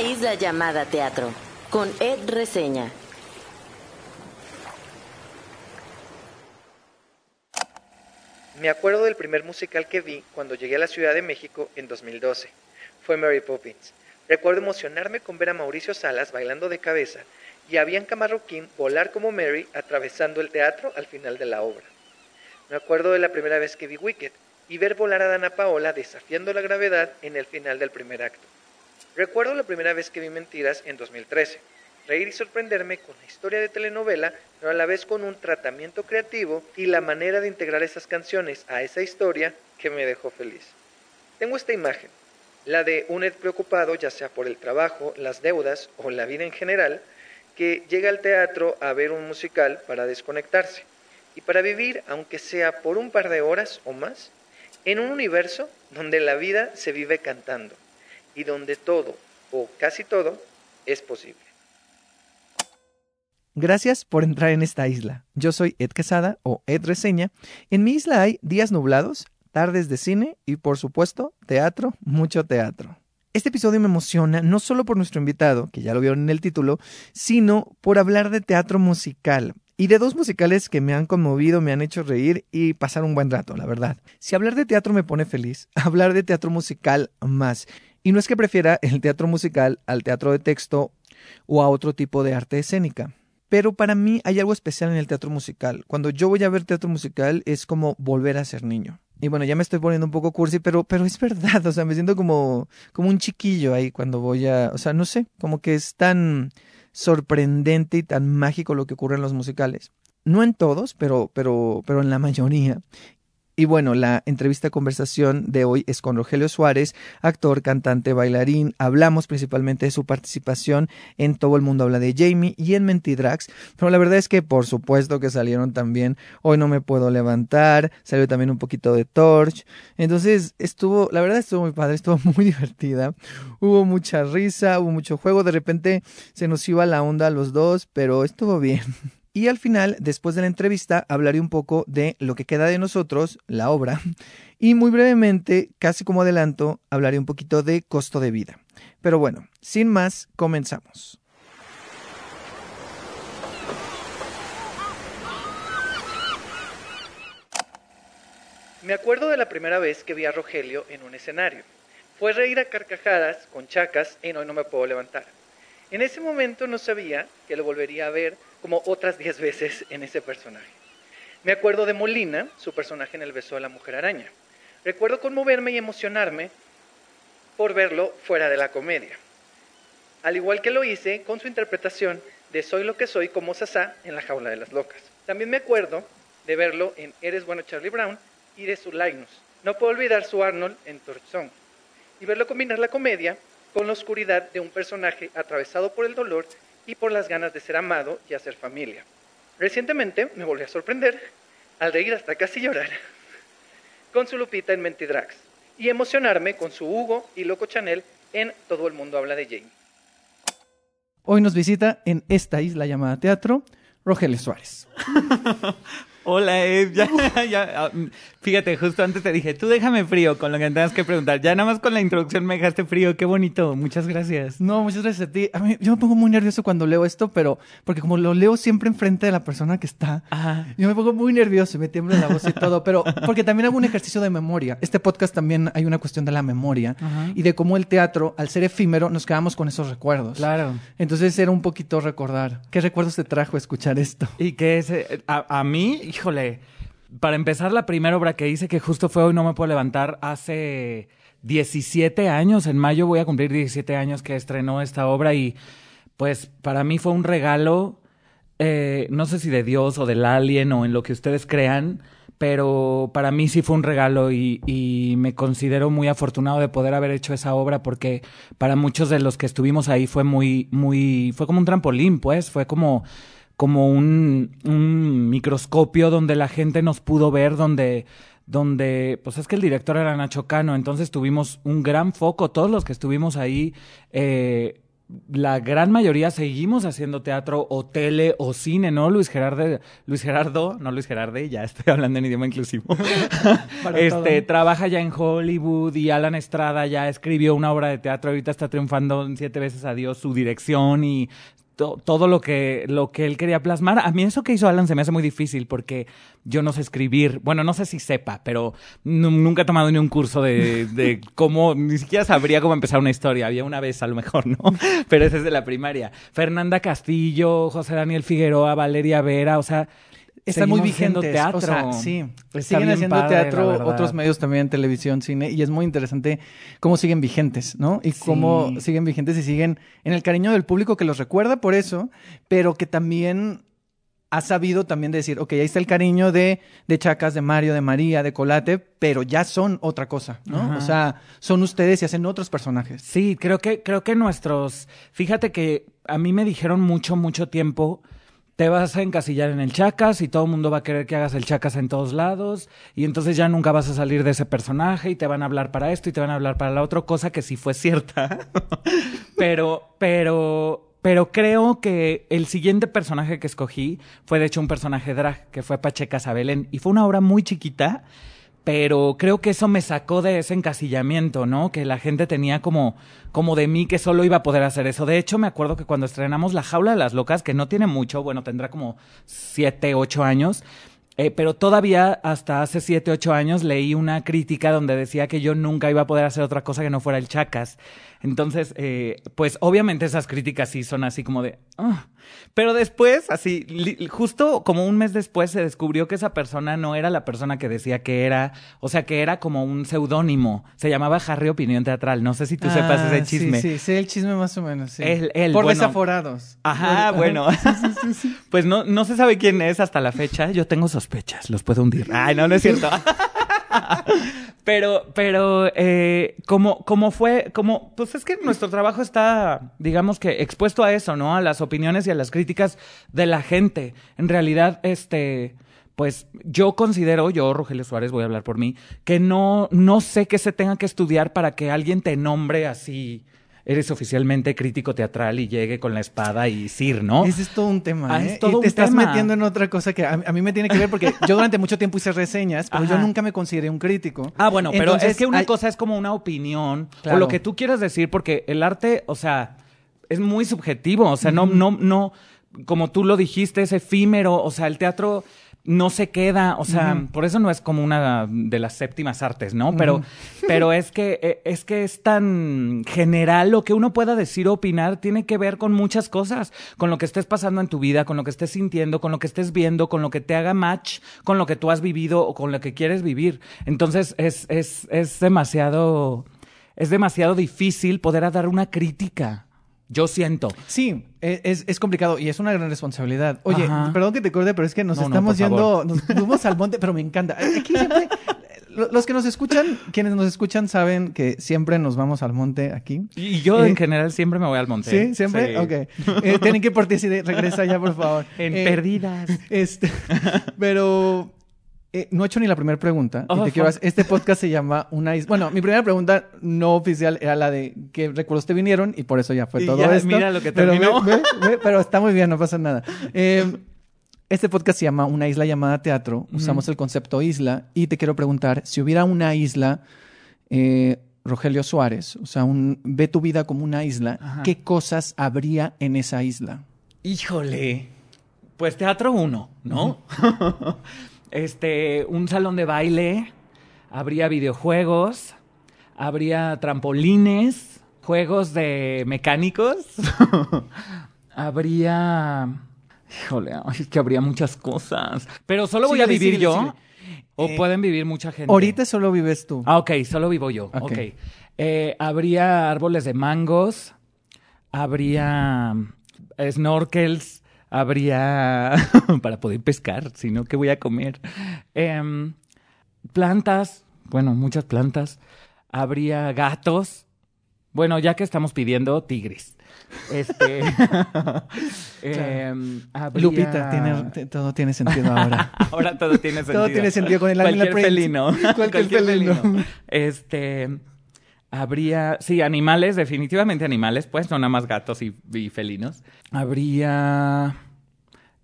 isla llamada teatro, con Ed Reseña. Me acuerdo del primer musical que vi cuando llegué a la Ciudad de México en 2012. Fue Mary Poppins. Recuerdo emocionarme con ver a Mauricio Salas bailando de cabeza y a Bianca Marroquín volar como Mary atravesando el teatro al final de la obra. Me acuerdo de la primera vez que vi Wicked y ver volar a Dana Paola desafiando la gravedad en el final del primer acto. Recuerdo la primera vez que vi Mentiras en 2013 reír y sorprenderme con la historia de telenovela, pero a la vez con un tratamiento creativo y la manera de integrar esas canciones a esa historia que me dejó feliz. Tengo esta imagen, la de un Ed preocupado, ya sea por el trabajo, las deudas o la vida en general, que llega al teatro a ver un musical para desconectarse y para vivir, aunque sea por un par de horas o más, en un universo donde la vida se vive cantando y donde todo, o casi todo, es posible. Gracias por entrar en esta isla. Yo soy Ed Quesada o Ed Reseña. En mi isla hay días nublados, tardes de cine y por supuesto teatro, mucho teatro. Este episodio me emociona no solo por nuestro invitado, que ya lo vieron en el título, sino por hablar de teatro musical y de dos musicales que me han conmovido, me han hecho reír y pasar un buen rato, la verdad. Si hablar de teatro me pone feliz, hablar de teatro musical más. Y no es que prefiera el teatro musical al teatro de texto o a otro tipo de arte escénica. Pero para mí hay algo especial en el teatro musical. Cuando yo voy a ver teatro musical es como volver a ser niño. Y bueno, ya me estoy poniendo un poco cursi, pero, pero es verdad, o sea, me siento como, como un chiquillo ahí cuando voy a, o sea, no sé, como que es tan sorprendente y tan mágico lo que ocurre en los musicales. No en todos, pero, pero, pero en la mayoría. Y bueno, la entrevista conversación de hoy es con Rogelio Suárez, actor, cantante, bailarín. Hablamos principalmente de su participación en Todo el mundo habla de Jamie y en Mentidrax. Pero la verdad es que por supuesto que salieron también Hoy no me puedo levantar, salió también un poquito de Torch. Entonces estuvo, la verdad estuvo muy padre, estuvo muy divertida. Hubo mucha risa, hubo mucho juego. De repente se nos iba la onda a los dos, pero estuvo bien. Y al final, después de la entrevista, hablaré un poco de lo que queda de nosotros, la obra, y muy brevemente, casi como adelanto, hablaré un poquito de costo de vida. Pero bueno, sin más, comenzamos. Me acuerdo de la primera vez que vi a Rogelio en un escenario. Fue reír a carcajadas con chacas en Hoy no me puedo levantar. En ese momento no sabía que lo volvería a ver como otras diez veces en ese personaje. Me acuerdo de Molina, su personaje en El beso de la mujer araña. Recuerdo conmoverme y emocionarme por verlo fuera de la comedia. Al igual que lo hice con su interpretación de Soy lo que soy como Sasá en La jaula de las locas. También me acuerdo de verlo en Eres bueno Charlie Brown y de su Linus. No puedo olvidar su Arnold en Torchon y verlo combinar la comedia con la oscuridad de un personaje atravesado por el dolor y por las ganas de ser amado y hacer familia. Recientemente me volví a sorprender al reír hasta casi llorar con su Lupita en Mentidrax y emocionarme con su Hugo y Loco Chanel en Todo el mundo habla de Jamie. Hoy nos visita en esta isla llamada Teatro Rogelio Suárez. Hola, Ed. Ya, ya, ah, mm, fíjate, justo antes te dije, tú déjame frío con lo que tengas que preguntar. Ya nada más con la introducción me dejaste frío. Qué bonito. Muchas gracias. No, muchas gracias a ti. A mí, yo me pongo muy nervioso cuando leo esto, pero porque como lo leo siempre enfrente de la persona que está, yo me pongo muy nervioso y me tiembla la voz y todo, pero porque también hago un ejercicio de memoria. Este podcast también hay una cuestión de la memoria y de cómo el teatro, al ser efímero, nos quedamos con esos recuerdos. Claro. Entonces era un poquito recordar. ¿Qué recuerdos te trajo escuchar esto? Y que es, a, a mí, híjole, para empezar, la primera obra que hice, que justo fue Hoy No Me Puedo Levantar, hace 17 años, en mayo voy a cumplir 17 años que estrenó esta obra y pues para mí fue un regalo, eh, no sé si de Dios o del alien o en lo que ustedes crean, pero para mí sí fue un regalo y, y, me considero muy afortunado de poder haber hecho esa obra porque para muchos de los que estuvimos ahí fue muy, muy, fue como un trampolín, pues, fue como como un, un microscopio donde la gente nos pudo ver, donde donde, pues es que el director era Nacho Cano, entonces tuvimos un gran foco, todos los que estuvimos ahí, eh, la gran mayoría seguimos haciendo teatro o tele o cine, ¿no? Luis Gerardo, Luis Gerardo, no Luis Gerardo, ya estoy hablando en idioma inclusivo. este, trabaja ya en Hollywood y Alan Estrada ya escribió una obra de teatro, ahorita está triunfando siete veces a Dios su dirección y todo lo que, lo que él quería plasmar. A mí eso que hizo Alan se me hace muy difícil porque yo no sé escribir. Bueno, no sé si sepa, pero nunca he tomado ni un curso de, de cómo, ni siquiera sabría cómo empezar una historia. Había una vez a lo mejor, ¿no? Pero ese es de la primaria. Fernanda Castillo, José Daniel Figueroa, Valeria Vera, o sea, están muy vigentes. Teatro. O sea, sí, siguen haciendo teatro, otros medios también, televisión, cine, y es muy interesante cómo siguen vigentes, ¿no? Y cómo siguen vigentes y siguen en el cariño del público que los recuerda por eso, pero que también ha sabido también decir, ok, ahí está el cariño de, de Chacas, de Mario, de María, de Colate, pero ya son otra cosa, ¿no? O sea, son ustedes y hacen otros personajes. Sí, creo que, creo que nuestros, fíjate que a mí me dijeron mucho, mucho tiempo te vas a encasillar en el chacas y todo el mundo va a querer que hagas el chacas en todos lados y entonces ya nunca vas a salir de ese personaje y te van a hablar para esto y te van a hablar para la otra cosa que sí fue cierta. pero, pero, pero creo que el siguiente personaje que escogí fue de hecho un personaje drag que fue Pacheca Sabelén y fue una obra muy chiquita pero creo que eso me sacó de ese encasillamiento, ¿no? Que la gente tenía como, como de mí que solo iba a poder hacer eso. De hecho, me acuerdo que cuando estrenamos La Jaula de las Locas, que no tiene mucho, bueno, tendrá como siete, ocho años, eh, pero todavía hasta hace siete, ocho años leí una crítica donde decía que yo nunca iba a poder hacer otra cosa que no fuera el Chacas. Entonces, eh, pues obviamente esas críticas sí son así como de... Ah". Pero después, así, justo como un mes después se descubrió que esa persona no era la persona que decía que era, o sea, que era como un seudónimo. Se llamaba Harry Opinión Teatral. No sé si tú sepas ese ah, chisme. Sí, sí, sé el chisme más o menos, sí. Por desaforados. Ajá, bueno. pues no, no se sabe quién es hasta la fecha. Yo tengo sospechas, los puedo hundir. Ay, no, no es cierto. pero, pero, eh, como, como fue, como, pues es que nuestro trabajo está, digamos que expuesto a eso, ¿no? A las opiniones y a las críticas de la gente. En realidad, este, pues yo considero, yo, Rogelio Suárez, voy a hablar por mí, que no, no sé qué se tenga que estudiar para que alguien te nombre así eres oficialmente crítico teatral y llegue con la espada y Sir, ¿no? Ese es todo un tema. Ah, ¿eh? y te estás metiendo en otra cosa que a, mí me tiene que ver porque yo durante mucho tiempo hice reseñas, pero yo nunca me consideré un crítico. Ah, bueno, pero es que una cosa es como una opinión o lo que tú quieras decir, porque el arte, o sea, es muy subjetivo, o sea, no, no, no, como tú lo dijiste, es efímero, o sea, el teatro no se queda, o sea, por eso no es como una de las séptimas artes, ¿no? Pero, pero es que eh, es que es tan general lo que uno pueda decir o opinar tiene que ver con muchas cosas, con lo que estés pasando en tu vida, con lo que estés sintiendo, con lo que estés viendo, con lo que te haga match, con lo que tú has vivido o con lo que quieres vivir. Entonces es, es, es demasiado, es demasiado difícil poder dar una crítica. Yo siento. Sí, e, es, es, complicado y es una gran responsabilidad. Oye, perdón que te corte, pero es que nos estamos yendo, nos fuimos al monte, pero me encanta. Aquí siempre, los que nos escuchan, quienes nos escuchan saben que siempre nos vamos al monte aquí. Y yo en eh, general siempre me voy al monte. ¿Sí? ¿Siempre? Ok. Eh, tienen que ir por ti si regresa ya, por favor. En eh, perdidas. Este, pero eh, no he hecho ni la primera pregunta. Oh, este podcast se llama Una isla. Bueno, mi primera pregunta no oficial era la de qué recuerdos te vinieron y por eso ya fue todo esto. Mira lo que terminó. Pero, está muy bien, no pasa nada. Eh, este podcast se llama Una isla llamada teatro. Usamos el concepto isla y te quiero preguntar si hubiera una isla, eh, Rogelio Suárez, o sea, un, ve tu vida como una isla, ¿qué cosas habría en esa isla? Híjole. Pues teatro uno, ¿no? este, un salón de baile, habría videojuegos, habría trampolines, juegos de mecánicos, habría... Híjole, es que habría muchas cosas. Pero solo voy a vivir yo. ¿O eh, pueden vivir mucha gente? Ahorita solo vives tú. Ah, ok, solo vivo yo. Ok. Eh, habría árboles de mangos, habría snorkels, habría para poder pescar, sino que voy a comer. Em, plantas, bueno, muchas plantas. Habría gatos. Bueno, ya que estamos pidiendo tigres. Este. Em, Lupita, tiene, todo tiene sentido ahora. ahora todo tiene sentido. todo tiene sentido con el Cualquier pelino. Cualquier, Cualquier pelino. Este. Habría, sí, animales, definitivamente animales, pues, no nada más gatos y, y felinos. Habría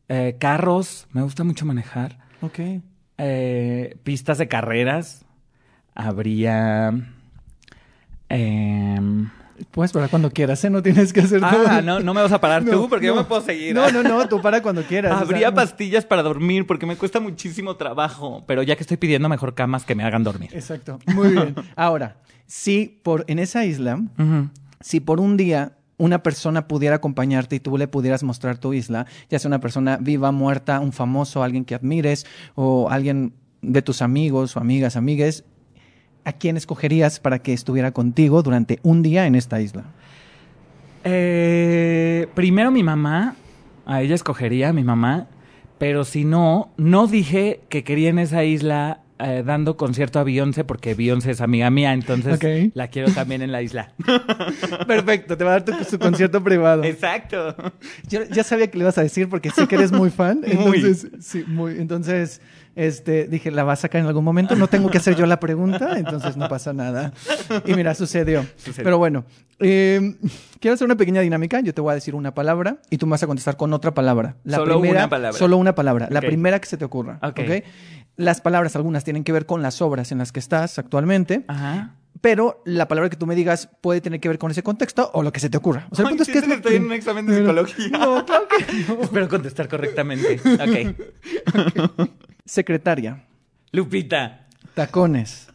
eh, carros, me gusta mucho manejar. Ok. Eh, pistas de carreras. Habría... em, Puedes parar cuando quieras, ¿eh? No tienes que hacer ah, todo. no, no me vas a parar No, tú porque yo me puedo seguir. No, no, no, tú para cuando quieras. o sea, Habría no. pastillas para dormir porque me cuesta muchísimo trabajo. Pero ya que estoy pidiendo mejor camas que me hagan dormir. Exacto. Muy bien. Ahora, si por en esa isla, si por un día una persona pudiera acompañarte y tú le pudieras mostrar tu isla, ya sea una persona viva, muerta, un famoso, alguien que admires o alguien de tus amigos o amigas, amigues, ¿a quién escogerías para que estuviera contigo durante un día en esta isla? Eh, primero mi mamá, a ella escogería, a mi mamá, pero si no, no dije que quería en esa isla eh, dando concierto a Beyoncé porque Beyoncé es amiga mía, entonces la quiero también en la isla. Perfecto, te va a dar tu, su concierto privado. Exacto. Yo ya sabía que le ibas a decir porque sé que eres muy fan. Muy. Entonces, sí, muy. Entonces, este, dije, la va a sacar en algún momento. No tengo que hacer yo la pregunta, entonces no pasa nada. Y mira, sucedió. Sucedió. Pero bueno, eh, quiero hacer una pequeña dinámica. Yo te voy a decir una palabra y tú me vas a contestar con otra palabra. La Solo primera, una palabra. Solo una palabra. La primera que se te ocurra. Ok. ¿ok? Las palabras, algunas tienen que ver con las obras en las que estás actualmente, Ajá. Pero la palabra que tú me digas puede tener que ver con ese contexto o lo que se te ocurra. O sea, el Ay, punto es que es que estoy en un examen de psicología. No, claro que no. Espero contestar correctamente. Ok. Secretaria, Lupita. tacones,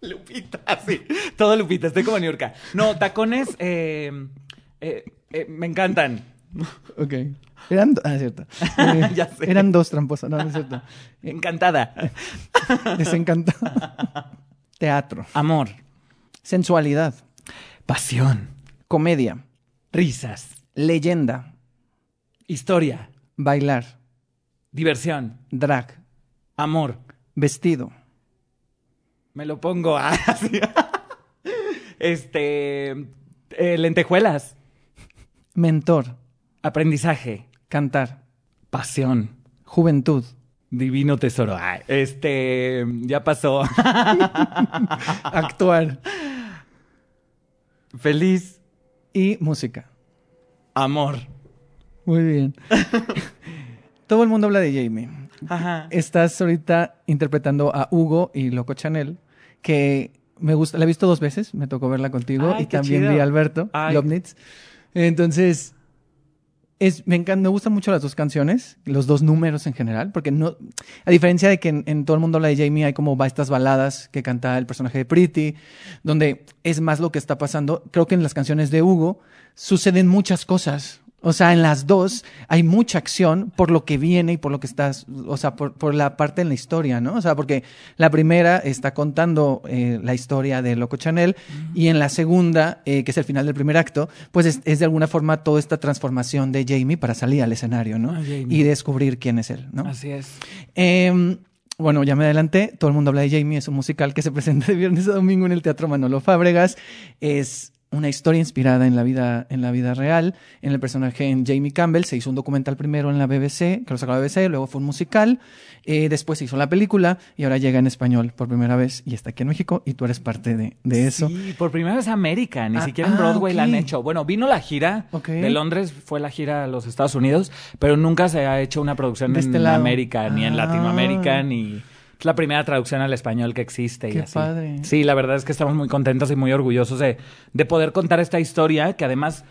Lupita, sí. Todo Lupita, estoy como Niurka. No, tacones eh, eh, eh, me encantan. ok. Eran, ah, es cierto. Eh, Ya sé. Eran dos tramposas, no, no es cierto. Encantada. Les encantó. Teatro, Amor. Sensualidad, Pasión. comedia, Risas. leyenda, Historia. bailar, Diversión. drag, Amor. vestido, Me lo pongo así. Este. eh, lentejuelas. mentor, Aprendizaje. cantar, Pasión. juventud, Divino tesoro. Ay, este. Ya pasó. actuar Feliz. y música. Amor. Muy bien. Todo el mundo habla de Jamie. Ajá. Estás ahorita interpretando a Hugo y Loco Chanel, que me gusta, la he visto dos veces, me tocó verla contigo Ay, y también chido. vi a Alberto Ay. Lobnitz. Entonces, es, me encanta, me gustan mucho las dos canciones, los dos números en general, porque no, a diferencia de que en, todo el mundo habla de Jamie, hay como estas baladas que canta el personaje de Pretty, donde es más lo que está pasando. Creo que en las canciones de Hugo suceden muchas cosas. O sea, en las dos hay mucha acción por lo que viene y por lo que estás, o sea, por, por la parte en la historia, ¿no? O sea, porque la primera está contando eh, la historia de Loco Chanel y en la segunda, eh, que es el final del primer acto, pues es, es de alguna forma toda esta transformación de Jamie para salir al escenario, ¿no? Ah. Y descubrir quién es él, ¿no? Así es. Eh, bueno, ya me adelanté. Todo el mundo habla de Jamie. Es un musical que se presenta de viernes a domingo en el Teatro Manolo Fábregas. Es una historia inspirada en la vida, en la vida real, en el personaje en Jamie Campbell. Se hizo un documental primero en la BBC, que lo sacó la BBC, luego fue un musical, eh, después se hizo la película y ahora llega en español por primera vez y está aquí en México y tú eres parte de, de eso. Sí, por primera vez América, ni Ah, siquiera en ah, Broadway la han hecho. Bueno, vino la gira de Londres, fue la gira a los Estados Unidos, pero nunca se ha hecho una producción De en este lado. América, ni en Ah. Latinoamérica, ni... Es la primera traducción al español que existe. y Qué así. padre. Sí, la verdad es que estamos muy contentos y muy orgullosos de, de poder contar esta historia, que además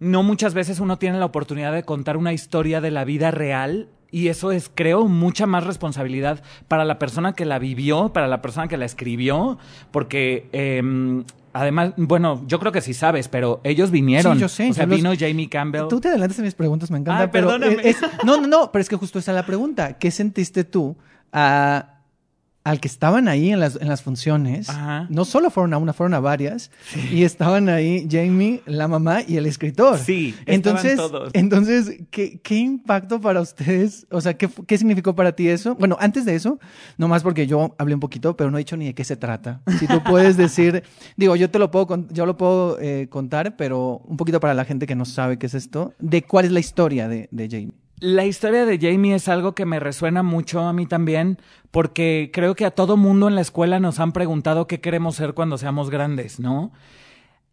no muchas veces uno tiene la oportunidad de contar una historia de la vida real y eso es, creo, mucha más responsabilidad para la persona que la vivió, para la persona que la escribió, porque em, además, bueno, yo creo que sí sabes, pero ellos vinieron. Sí, yo sé, O sea, los- vino Jamie Campbell. Tú te adelantas en mis preguntas, me encanta. Ay, pero perdóname. es- no, no, no, pero es que justo esa es la pregunta. ¿Qué sentiste tú a- al que estaban ahí en las, en las funciones? Ajá. No solo fueron a una, fueron a varias. Y estaban ahí Jamie, la mamá y el escritor. Sí, entonces, todos. entonces ¿qué, qué impacto para ustedes? O sea, ¿qué, ¿qué significó para ti eso? Bueno, antes de eso, nomás porque yo hablé un poquito, pero no he dicho ni de qué se trata. Si tú puedes decir, digo, yo te lo puedo, yo lo puedo eh, contar, pero un poquito para la gente que no sabe qué es esto, de cuál es la historia de, de Jamie. La historia de Jamie es algo que me resuena mucho a mí también, porque creo que a todo mundo en la escuela nos han preguntado qué queremos ser cuando seamos grandes, ¿no?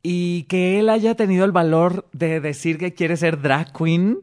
Y que él haya tenido el valor de decir que quiere ser drag queen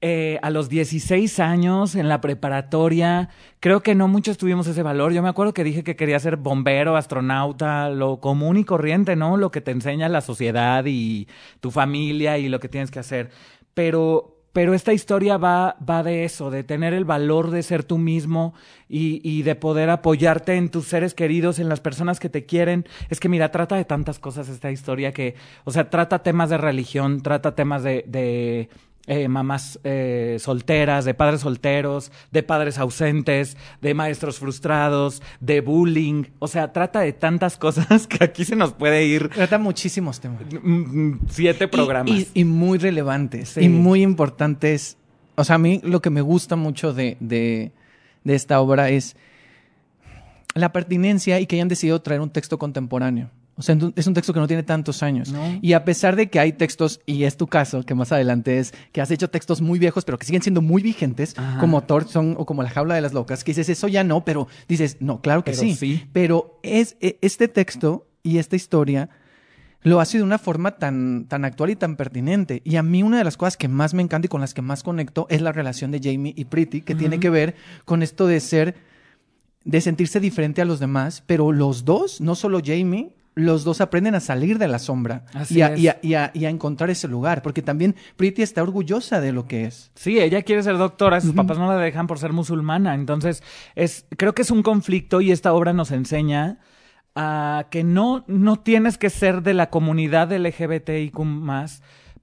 eh, a los 16 años en la preparatoria, creo que no muchos tuvimos ese valor. Yo me acuerdo que dije que quería ser bombero, astronauta, lo común y corriente, ¿no? Lo que te enseña la sociedad y tu familia y lo que tienes que hacer. Pero, pero esta historia va, va de eso, de tener el valor de ser tú mismo y, y, de poder apoyarte en tus seres queridos, en las personas que te quieren. Es que mira, trata de tantas cosas esta historia que, o sea, trata temas de religión, trata temas de, de eh, mamás eh, solteras, de padres solteros, de padres ausentes, de maestros frustrados, de bullying. O sea, trata de tantas cosas que aquí se nos puede ir. Trata muchísimos temas. Siete programas. Y, y, y muy relevantes sí. y muy importantes. O sea, a mí lo que me gusta mucho de, de, de esta obra es la pertinencia y que hayan decidido traer un texto contemporáneo. O sea, es un texto que no tiene tantos años. No. Y a pesar de que hay textos, y es tu caso, que más adelante es que has hecho textos muy viejos, pero que siguen siendo muy vigentes, Ajá. como Thorson o como La Jaula de las Locas, que dices, eso ya no, pero dices, no, claro que Pero sí. sí. Pero es e, este texto y esta historia lo hace de una forma tan, tan actual y tan pertinente. Y a mí una de las cosas que más me encanta y con las que más conecto es la relación de Jamie y Pretty, que Ujú. tiene que ver con esto de ser, de sentirse diferente a los demás, pero los dos, no solo Jamie, los dos aprenden a salir de la sombra y a, es. y, a, y, a, y a encontrar ese lugar, porque también Pretty está orgullosa de lo que es. Sí, ella quiere ser doctora, sus papás no la dejan por ser musulmana. Entonces, es, creo que es un conflicto y esta obra nos enseña a que no, no tienes que ser de la comunidad LGBTIQ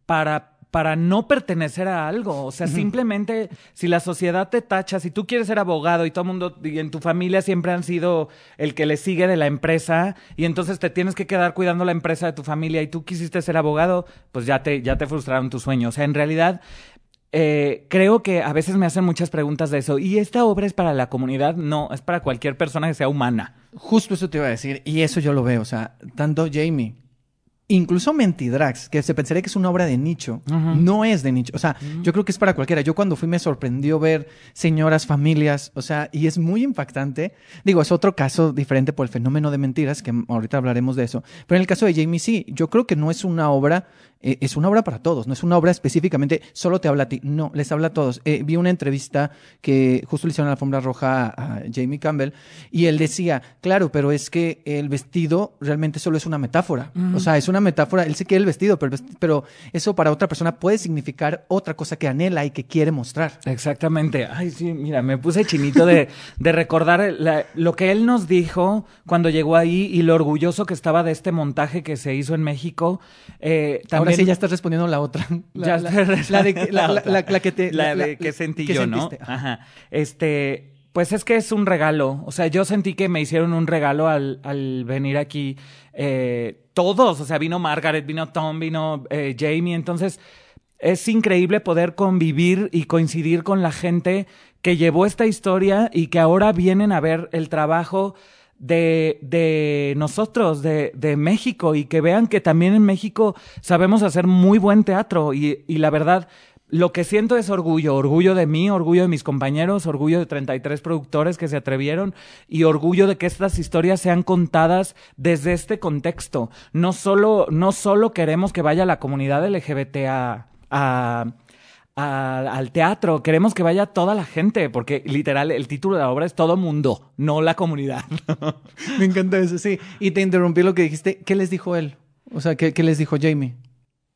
para para no pertenecer a algo. O sea, simplemente si la sociedad te tacha, si tú quieres ser abogado y todo el mundo y en tu familia siempre han sido el que le sigue de la empresa y entonces te tienes que quedar cuidando la empresa de tu familia y tú quisiste ser abogado, pues ya te, ya te frustraron tus sueños. O sea, en realidad eh, creo que a veces me hacen muchas preguntas de eso. ¿Y esta obra es para la comunidad? No, es para cualquier persona que sea humana. Justo eso te iba a decir, y eso yo lo veo, o sea, tanto Jamie, incluso Mentidrax, que se pensaría que es una obra de nicho, no es de nicho, o sea, yo creo que es para cualquiera. Yo cuando fui me sorprendió ver señoras, familias, o sea, y es muy impactante. Digo, es otro caso diferente por el fenómeno de mentiras, que ahorita hablaremos de eso, pero en el caso de Jamie sí, yo creo que no es una obra eh, es una obra para todos, no es una obra específicamente, solo te habla a ti, no, les habla a todos. Eh, vi una entrevista que justo le hicieron a la alfombra roja a, a Jamie Campbell y él decía, claro, pero es que el vestido realmente solo es una metáfora, o sea, es una metáfora, él se quiere el vestido, pero, pero eso para otra persona puede significar otra cosa que anhela y que quiere mostrar. Exactamente. Ay, sí, mira, me puse chinito de, de recordar la- lo que él nos dijo cuando llegó ahí y lo orgulloso que estaba de este montaje que se hizo en México. Eh, Ahora también- sí ya estás respondiendo la otra. La, que- te... La la- de que sentí que yo, ¿no? sentiste. Ajá. Ajá. Este, pues es que es un regalo. O sea, yo sentí que me hicieron un regalo al, al venir aquí. Eh, todos, o sea, vino Margaret, vino Tom, vino eh, Jamie. Entonces, es increíble poder convivir y coincidir con la gente que llevó esta historia y que ahora vienen a ver el trabajo de, de nosotros, de, de México, y que vean que también en México sabemos hacer muy buen teatro. Y, y la verdad, lo que siento es orgullo, orgullo de mí, orgullo de mis compañeros, orgullo de 33 productores que se atrevieron y orgullo de que estas historias sean contadas desde este contexto. No solo, no solo queremos que vaya la comunidad LGBT a, al teatro, queremos que vaya toda la gente, porque literal el título de la obra es Todo Mundo, no la comunidad. Me encanta eso, sí. Y te interrumpí lo que dijiste. ¿Qué les dijo él? O sea, ¿qué, qué les dijo Jamie?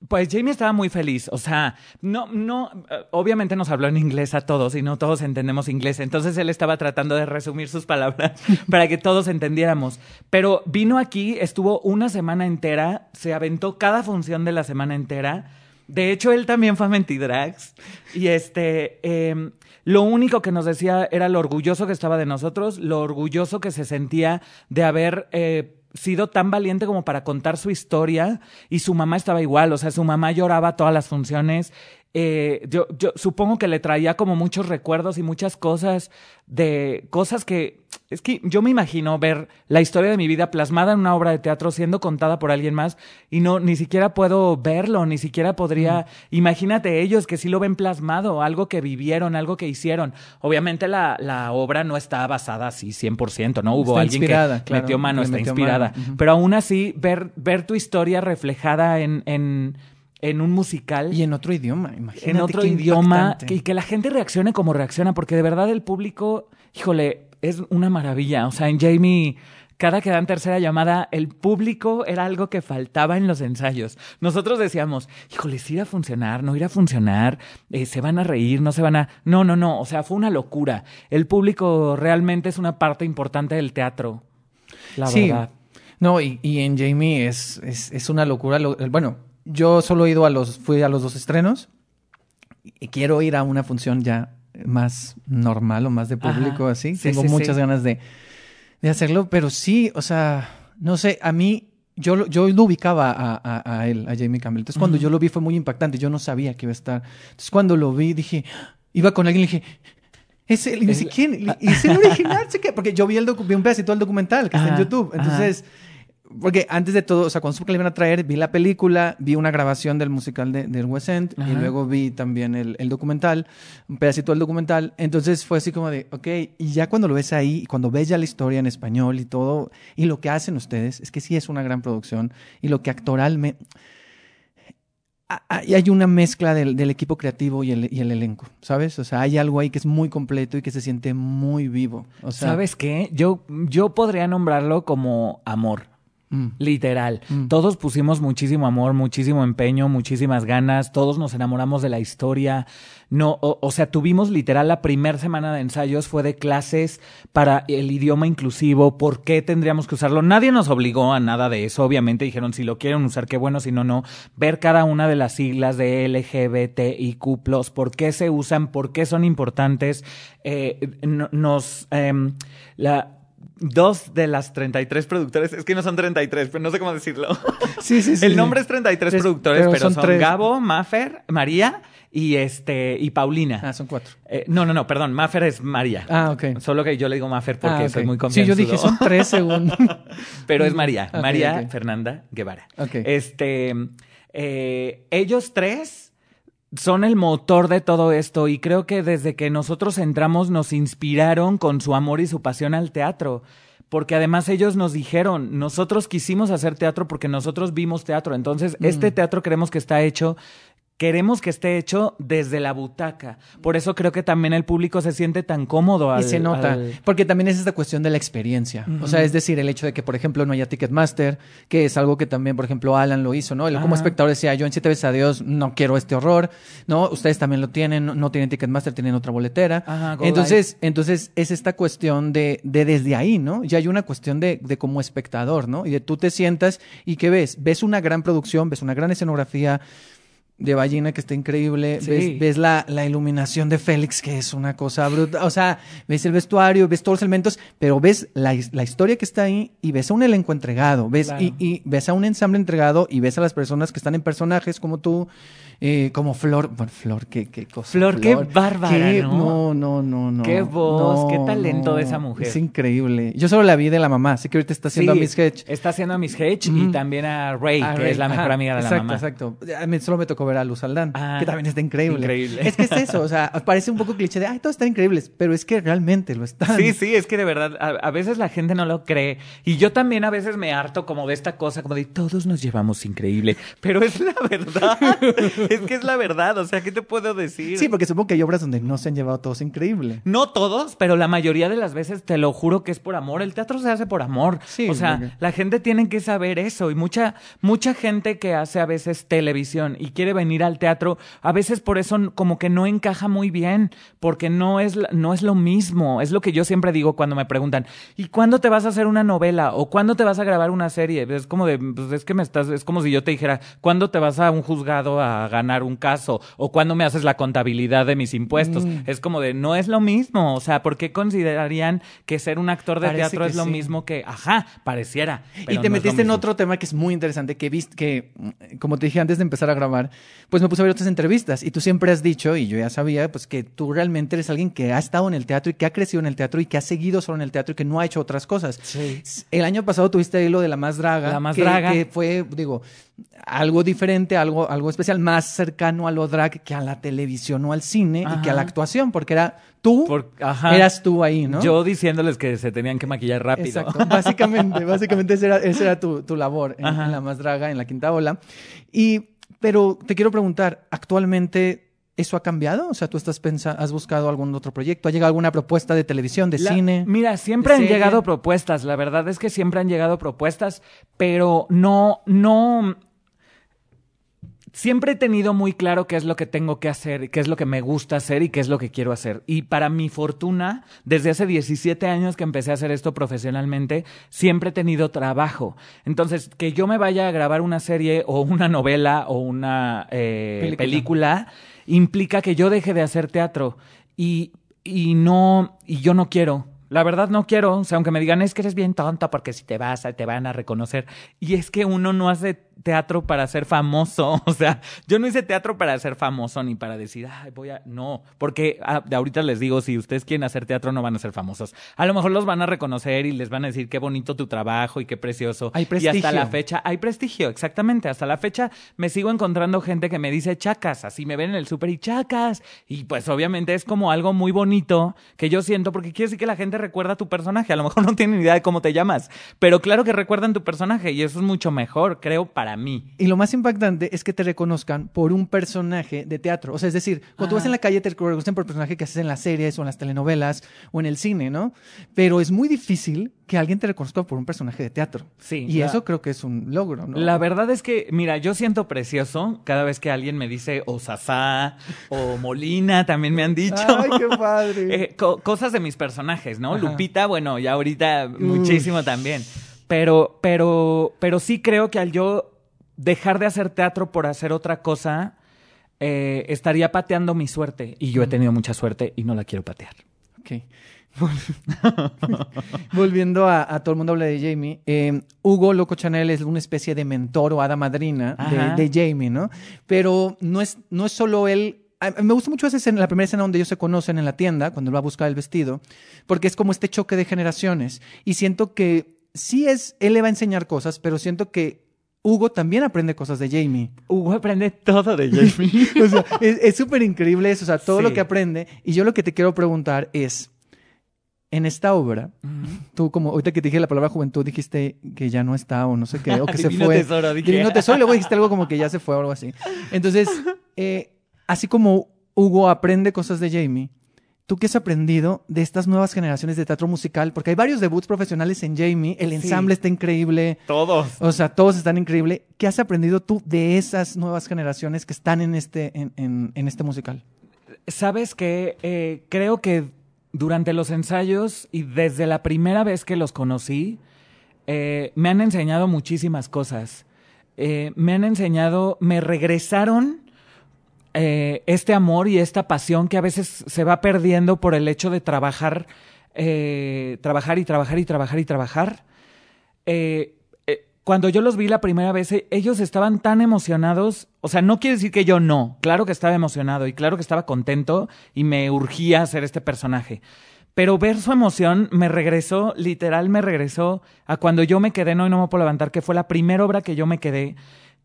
Pues Jamie estaba muy feliz, o sea, no, no, eh, obviamente nos habló en inglés a todos y no todos entendemos inglés, entonces él estaba tratando de resumir sus palabras para que todos entendiéramos. Pero vino aquí, estuvo una semana entera, se aventó cada función de la semana entera. De hecho, él también fue a Mentidrags y este, em, lo único que nos decía era lo orgulloso que estaba de nosotros, lo orgulloso que se sentía de haber eh, sido tan valiente como para contar su historia y su mamá estaba igual, o sea, su mamá lloraba todas las funciones. Eh, yo, yo supongo que le traía como muchos recuerdos y muchas cosas de cosas que es que yo me imagino ver la historia de mi vida plasmada en una obra de teatro siendo contada por alguien más y no ni siquiera puedo verlo, ni siquiera podría, imagínate ellos que sí lo ven plasmado, algo que vivieron, algo que hicieron. Obviamente la, la obra no está basada así 100%, ¿no? Hubo Está alguien que claro, metió mano, está metió inspirada. mano. Pero aún así, ver, ver tu historia reflejada en, en, en un musical Y en otro idioma, imagínate. en otro qué idioma que- y que la gente reaccione como reacciona, porque de verdad el público, híjole, es una maravilla. O sea, en Jamie, cada que dan tercera llamada, el público era algo que faltaba en los ensayos. Nosotros decíamos, híjole, ¿sí irá a funcionar? ¿No irá a funcionar? Eh, ¿Se van a reír? ¿No se van a...? No, no, no. O sea, fue una locura. El público realmente es una parte importante del teatro. La sí. verdad. No, y, y en Jamie es, es, es una locura. Bueno, yo solo he ido a los, fui a los dos estrenos y quiero ir a una función ya más normal o más de público, Ajá. así. Sí, Tengo sí, muchas sí. ganas de, de hacerlo, pero sí, o sea, no sé, a mí, yo, lo- yo lo ubicaba a, a, a él, a Jamie Campbell. Entonces, cuando Ujú. yo lo vi fue muy impactante. Yo no sabía que iba a estar. Entonces, cuando lo vi, dije, iba con alguien y le dije, es él, y me dice, El- ¿quién? Es el original, porque yo vi, el vi un pedacito del documental que está en YouTube. ajá. Porque antes de todo, o sea, cuando supe que le iban a traer, vi la película, vi una grabación del musical de, del West End y luego vi también el, el documental, un pedacito del documental. Entonces fue así como de, ok, y ya cuando lo ves ahí, cuando ves ya la historia en español y todo, y lo que hacen ustedes, es que sí es una gran producción y lo que actoralmente... Hay hay una mezcla del, del equipo creativo y el, y el elenco, ¿sabes? O sea, hay algo ahí que es muy completo y que se siente muy vivo. O sea, ¿Sabes qué? Yo, yo podría nombrarlo como amor. Mm, Literal. Mm. Todos pusimos muchísimo amor, muchísimo empeño, muchísimas ganas. Todos nos enamoramos de la historia. No, o, o sea, tuvimos literal la primera semana de ensayos fue de clases para el idioma inclusivo. ¿Por qué tendríamos que usarlo? Nadie nos obligó a nada de eso. Obviamente dijeron si lo quieren usar, qué bueno, si no, no. Ver cada una de las siglas de LGBTIQ+, por qué se usan, por qué son importantes. Eh, no- nos, em, la, Dos de las 33 productores, es que no son 33, pero no sé cómo decirlo. Sí, sí, sí. El nombre es 33 Tres, productores, pero pero, son son, tres. Gabo, Maffer, María y este y Paulina. Ah, son cuatro. Eh, no, no, no, perdón, Maffer es María. Ah, ok. Solo que yo le digo Maffer porque Ah, soy muy Sí, confianzudo. yo dije, son tres según. Pero es María, Ok, María. Fernanda Guevara. Ok. Este, eh, ellos tres son el motor de todo esto y creo que desde que nosotros entramos nos inspiraron con su amor y su pasión al teatro. Porque además ellos nos dijeron, nosotros quisimos hacer teatro porque nosotros vimos teatro. Entonces, Mm. este teatro queremos que está hecho queremos que esté hecho desde la butaca. Por eso creo que también el público se siente tan cómodo al, y se nota, al- porque también es esta cuestión de la experiencia. O sea, es decir, el hecho de que, por ejemplo, no haya Ticketmaster, que es algo que también, por ejemplo, Alan lo hizo, ¿no? Él como espectador decía, yo en Siete veces a Dios no quiero este horror, ¿no? Ustedes también lo tienen, no- tienen Ticketmaster, tienen otra boletera. Ajá, entonces, entonces es esta cuestión de, de desde ahí, ¿no? Ya hay una cuestión de, de como espectador, ¿no? Y de tú te sientas y ¿qué ves? Ves una gran producción, ves una gran escenografía, de Ballina que está increíble, Sí. ves, ves la, la iluminación de Félix que es una cosa bruta, o sea, ves el vestuario, ves todos los elementos, pero ves la, la historia que está ahí y ves a un elenco entregado, ves Claro. y, y ves a un ensamble entregado y ves a las personas que están en personajes como tú, eh, como Flor, bueno, Flor, qué, qué cosa. Flor, qué bárbara, Qué- ¿no? No, no, no. Qué voz, qué no, talento de esa mujer. Es increíble. Yo solo la vi de la mamá, sé que ahorita está haciendo Sí, a Miss Hedge. Está haciendo a Miss Hedge y también a Ray, que es la mejor ajá, amiga de exacto, la mamá. Exacto, mí solo me tocó ver a Luz Aldán, Ah, que también está increíble. increíble. Es que es eso, o sea, parece un poco cliché de, ay, todos están increíbles, pero es que realmente lo están. Sí, sí, es que de verdad, a, a veces la gente no lo cree. Y yo también a veces me harto como de esta cosa, como de todos nos llevamos increíble. Pero es la verdad. es que es la verdad. O sea, ¿qué te puedo decir? Sí, porque supongo que hay obras donde no se han llevado todos increíble. No todos, pero la mayoría de las veces te lo juro que es por amor. El teatro se hace por amor. Sí, o sea, porque- la gente tiene que saber eso. Y mucha, mucha gente que hace a veces televisión y quiere venir al teatro, a veces por eso como que no encaja muy bien, porque no es, no es lo mismo. Es lo que yo siempre digo cuando me preguntan, ¿y cuándo te vas a hacer una novela? ¿O cuándo te vas a grabar una serie? Es como de, pues es que me estás, es como si yo te dijera, ¿cuándo te vas a un juzgado a ganar un caso o cuándo me haces la contabilidad de mis impuestos. Mm. Es como de, no es lo mismo. O sea, ¿por qué considerarían que ser un actor de Parece teatro es lo sí. mismo que, ajá, pareciera? Y te no metiste en otro tema que es muy interesante, que viste que, mm, como te dije antes de empezar a grabar, pues me puse a ver otras entrevistas y tú siempre has dicho, y yo ya sabía, pues que tú realmente eres alguien que ha estado en el teatro y que ha crecido en el teatro y que ha seguido solo en el teatro y que no ha hecho otras cosas. Sí. El año pasado tuviste ahí lo de la más draga. La Más que, Draga. Que fue, digo, algo diferente, algo, algo especial, más cercano a lo drag que a la televisión o al cine y que a la actuación, porque era tú, Por- ajá. eras tú ahí, ¿no? Yo diciéndoles que se tenían que maquillar rápido. Exacto, básicamente, básicamente esa era, esa era tu, tu labor en, La Más Draga, en La Quinta Ola. Y, pero te quiero preguntar, ¿actualmente eso ha cambiado? O sea, ¿tú estás pensa has buscado algún otro proyecto? ¿Ha llegado alguna propuesta de televisión, de La- cine? Mira, siempre han serie. llegado propuestas. La verdad es que siempre han llegado propuestas, pero no, no. Siempre he tenido muy claro qué es lo que tengo que hacer, y qué es lo que me gusta hacer y qué es lo que quiero hacer. Y para mi fortuna, desde hace 17 años que empecé a hacer esto profesionalmente, siempre he tenido trabajo. Entonces, que yo me vaya a grabar una serie o una novela o una eh, Película. película implica que yo deje de hacer teatro. Y, y no, y yo no quiero. La verdad no quiero, o sea, aunque me digan es que eres bien tonta porque si te vas te van a reconocer. Y es que uno no hace teatro para ser famoso, o sea, yo no hice teatro para ser famoso ni para decir, ay, voy a, no, porque ah, de ahorita les digo, si ustedes quieren hacer teatro no van a ser famosos. A lo mejor los van a reconocer y les van a decir qué bonito tu trabajo y qué precioso. Hay Y hasta prestigio. la fecha, hay prestigio, exactamente, hasta la fecha me sigo encontrando gente que me dice chacas, así me ven en el súper y chacas. Y pues obviamente es como algo muy bonito que yo siento porque quiere decir que la gente recuerda tu personaje. A lo mejor no tienen idea de cómo te llamas, pero claro que recuerdan tu personaje y eso es mucho mejor, creo, para mí. Y lo más impactante es que te reconozcan por un personaje de teatro. O sea, es decir, cuando tú vas en la calle te reconocen por el personaje que haces en las series o en las telenovelas o en el cine, ¿no? Pero es muy difícil que alguien te reconozca por un personaje de teatro. Sí, Y la- eso creo que es un logro, ¿no? La verdad es que, mira, yo siento precioso cada vez que alguien me dice o Sasá o Molina, también me han dicho. ¡Ay, qué padre! Eh, co- cosas de mis personajes, ¿no? Ajá. Lupita, bueno, ya ahorita muchísimo también. Pero, pero, pero sí creo que al yo dejar de hacer teatro por hacer otra cosa, eh, estaría pateando mi suerte. Y yo he tenido mucha suerte y no la quiero patear. Ok. Volviendo a, a todo el mundo habla de Jamie, eh, Hugo Loco Chanel es una especie de mentor o hada madrina de, de Jamie, ¿no? Pero no es, no es solo él. Me gusta mucho esa escena, la primera escena donde ellos se conocen en la tienda, cuando él va a buscar el vestido, porque es como este choque de generaciones. Y siento que sí es, él le va a enseñar cosas, pero siento que Hugo también aprende cosas de Jamie. Hugo aprende todo de Jamie. O sea, es es súper increíble eso, o sea, todo lo que aprende. Y yo lo que te quiero preguntar es, en esta obra, tú como ahorita que te dije la palabra juventud, dijiste que ya no está o no sé qué, o que se fue. tesoro, dije. Divino tesoro, y luego dijiste algo como que ya se fue o algo así. Entonces, eh, así como Hugo aprende cosas de Jamie, ¿tú qué has aprendido de estas nuevas generaciones de teatro musical? Porque hay varios debuts profesionales en Jamie, el Sí. ensamble está increíble, Todos. o sea, todos están increíbles. ¿Qué has aprendido tú de esas nuevas generaciones que están en este, en, en- en este musical? Sabes que eh, creo que durante los ensayos y desde la primera vez que los conocí, eh, me han enseñado muchísimas cosas. Eh, me han enseñado, me regresaron eh, este amor y esta pasión que a veces se va perdiendo por el hecho de trabajar, eh, trabajar y trabajar y trabajar y trabajar. Eh, cuando yo los vi la primera vez, ellos estaban tan emocionados. O sea, no quiere decir que yo no. Claro que estaba emocionado y claro que estaba contento y me urgía hacer este personaje. Pero ver su emoción me regresó, literal me regresó a cuando yo me quedé, no y no me puedo levantar, que fue la primera obra que yo me quedé,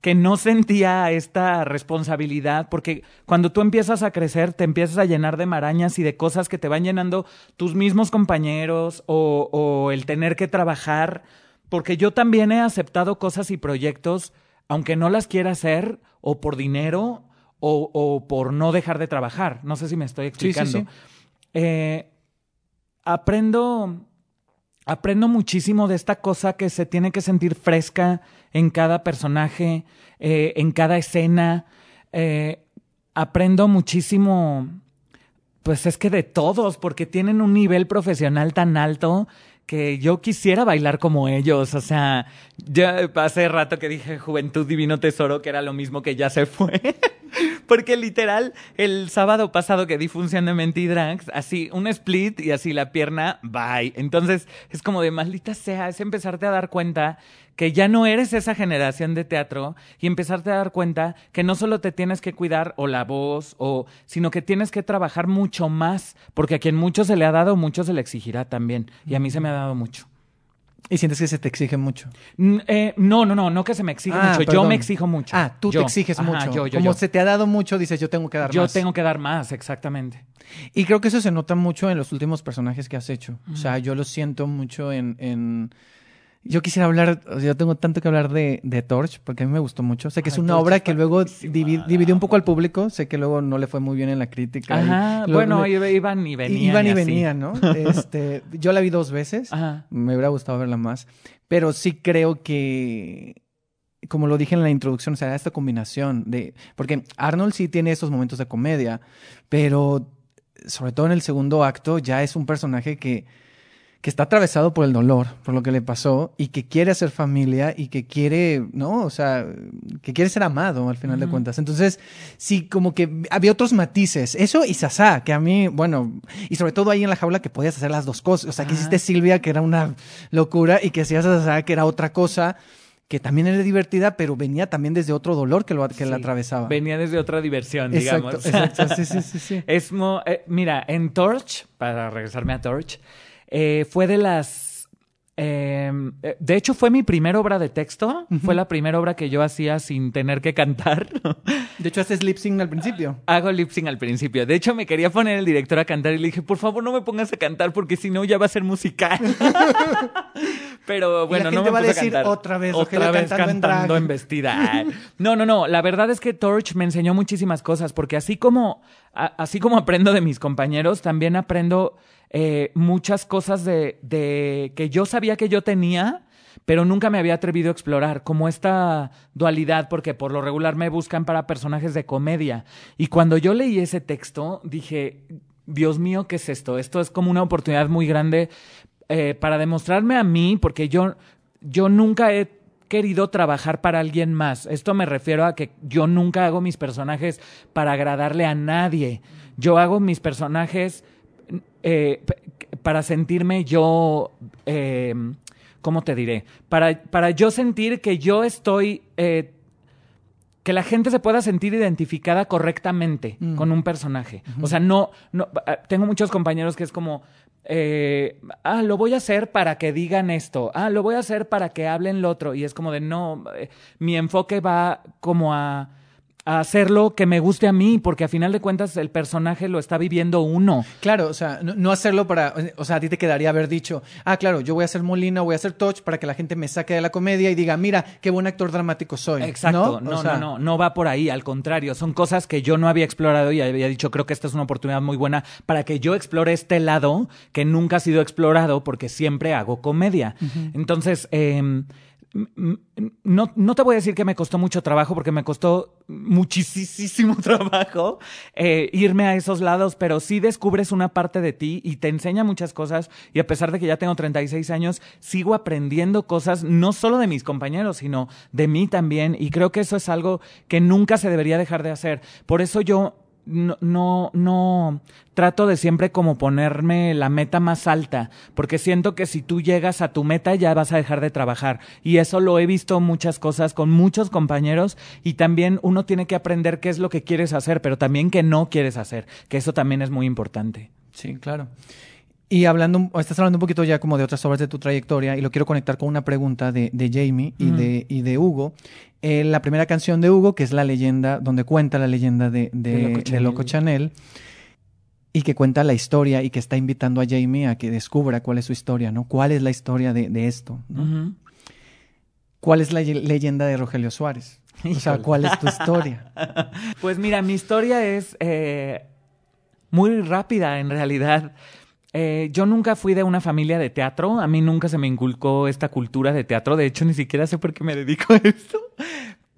que no sentía esta responsabilidad, porque cuando tú empiezas a crecer, te empiezas a llenar de marañas y de cosas que te van llenando tus mismos compañeros o, o el tener que trabajar, porque yo también he aceptado cosas y proyectos, aunque no las quiera hacer, o por dinero, o, o por no dejar de trabajar. No sé si me estoy Sí, sí, explicando. sí. Eh, aprendo, aprendo muchísimo de esta cosa que se tiene que sentir fresca en cada personaje, eh, en cada escena. Eh, aprendo muchísimo, pues es que de todos, porque tienen un nivel profesional tan alto que yo quisiera bailar como ellos. O sea, ya hace rato que dije Juventud Divino Tesoro, que era lo mismo que ya se fue. Porque literal, el sábado pasado que di función de Mentidrags, así un split y así la pierna, bye. Entonces es como de maldita sea, es empezarte a dar cuenta que ya no eres esa generación de teatro y empezarte a dar cuenta que no solo te tienes que cuidar o la voz o sino que tienes que trabajar mucho más porque a quien mucho se le ha dado mucho se le exigirá también y a mí se me ha dado mucho ¿Y sientes que se te exige mucho? Eh, no, no, no, no que se me exige Ah, mucho. Yo me exijo mucho. Ah, tú Yo. te exiges Ajá, mucho. Yo, yo, Como yo. se te ha dado mucho, dices, yo tengo que dar Yo más. tengo que dar más, exactamente. Y creo que eso se nota mucho en los últimos personajes que has hecho. O sea, yo lo siento mucho en... en... Yo quisiera hablar, o sea, yo tengo tanto que hablar de, de Torch, porque a mí me gustó mucho. Sé que es Ay, una Torch obra que luego divi- dividió un poco al público. Sé que luego no le fue muy bien en la crítica. y Ajá, bueno, le- iban y venían. Iban y así. venían, ¿no? Este, yo la vi dos veces. Ajá. Me hubiera gustado verla más. Pero sí creo que, como lo dije en la introducción, o sea, esta combinación de... Porque Arnold sí tiene esos momentos de comedia, pero sobre todo en el segundo acto ya es un personaje que, que está atravesado por el dolor, por lo que le pasó, y que quiere hacer familia y que quiere, ¿no? O sea, que quiere ser amado al final de cuentas. Entonces, sí, como que había otros matices. Eso y Sasá, que a mí, bueno, y sobre todo ahí en la jaula que podías hacer las dos cosas. O sea, que hiciste Silvia, que era una locura, y que hacías a Sasá, que era otra cosa, que también era divertida, pero venía también desde otro dolor que, lo, que la atravesaba. Venía desde otra diversión, Exacto, digamos. exacto. Sí, sí, sí, sí. Es mo- eh, mira, en Torch, para regresarme a Torch, eh, fue de las... eh, eh, de hecho, fue mi primera obra de texto. Fue la primera obra que yo hacía sin tener que cantar. De hecho, haces lip sync al principio. Hago lip sync al principio. De hecho, me quería poner el director a cantar y le dije, por favor, no me pongas a cantar porque si no ya va a ser musical. Pero bueno, gente no me va a decir otra vez, otra vez cantando en cantando drag. en vestida. No, no, no. La verdad es que Torch me enseñó muchísimas cosas porque así como, a- así como aprendo de mis compañeros, también aprendo eh, muchas cosas de, que yo sabía que yo tenía pero nunca me había atrevido a explorar, como esta dualidad, porque por lo regular me buscan para personajes de comedia. Y cuando yo leí ese texto, dije, Dios mío, ¿qué es esto? Esto es como una oportunidad muy grande eh, para demostrarme a mí, porque yo, yo nunca he querido trabajar para alguien más. Esto me refiero a que yo nunca hago mis personajes para agradarle a nadie. Yo hago mis personajes eh, para sentirme yo, eh, ¿cómo te diré? Para, para yo sentir que yo estoy, eh, que la gente se pueda sentir identificada correctamente Mm. con un personaje. O sea, no, no, ah, tengo muchos compañeros que es como, eh, ah, lo voy a hacer para que digan esto, ah, lo voy a hacer para que hablen lo otro. Y es como de, no, eh, mi enfoque va como a, a hacerlo que me guste a mí, porque a final de cuentas el personaje lo está viviendo uno. Claro, o sea, no, no hacerlo para, o sea, a ti te quedaría haber dicho, ah, claro, yo voy a hacer Molina, voy a hacer Touch para que la gente me saque de la comedia y diga, mira, qué buen actor dramático soy. Exacto, no, no, O sea, no, no, no va por ahí, al contrario, son cosas que yo no había explorado y había dicho, creo que esta es una oportunidad muy buena para que yo explore este lado que nunca ha sido explorado porque siempre hago comedia. Entonces, eh, no, no te voy a decir que me costó mucho trabajo porque me costó muchísimo trabajo eh, irme a esos lados, pero sí descubres una parte de ti y te enseña muchas cosas y a pesar de que ya tengo 36 años, sigo aprendiendo cosas no solo de mis compañeros, sino de mí también y creo que eso es algo que nunca se debería dejar de hacer. Por eso yo no, no, no trato de siempre como ponerme la meta más alta, porque siento que si tú llegas a tu meta ya vas a dejar de trabajar. Y eso lo he visto muchas cosas con muchos compañeros y también uno tiene que aprender qué es lo que quieres hacer, pero también qué no quieres hacer, que eso también es muy importante. Sí, claro. Y hablando, estás hablando un poquito ya como de otras obras de tu trayectoria y lo quiero conectar con una pregunta de, de Jamie y, Mm. de, y de Hugo. Eh, la primera canción de Hugo, que es la leyenda, donde cuenta la leyenda de, de, De Loco Chanel. Loco Chanel y que cuenta la historia y que está invitando a Jamie a que descubra cuál es su historia, ¿no? ¿Cuál es la historia de, de esto? ¿no? ¿Cuál es la ye- leyenda de Rogelio Suárez? O sea. ¿cuál es tu historia? Pues mira, mi historia es eh, muy rápida en realidad. Eh, yo nunca fui de una familia de teatro, a mí nunca se me inculcó esta cultura de teatro, de hecho ni siquiera sé por qué me dedico a esto.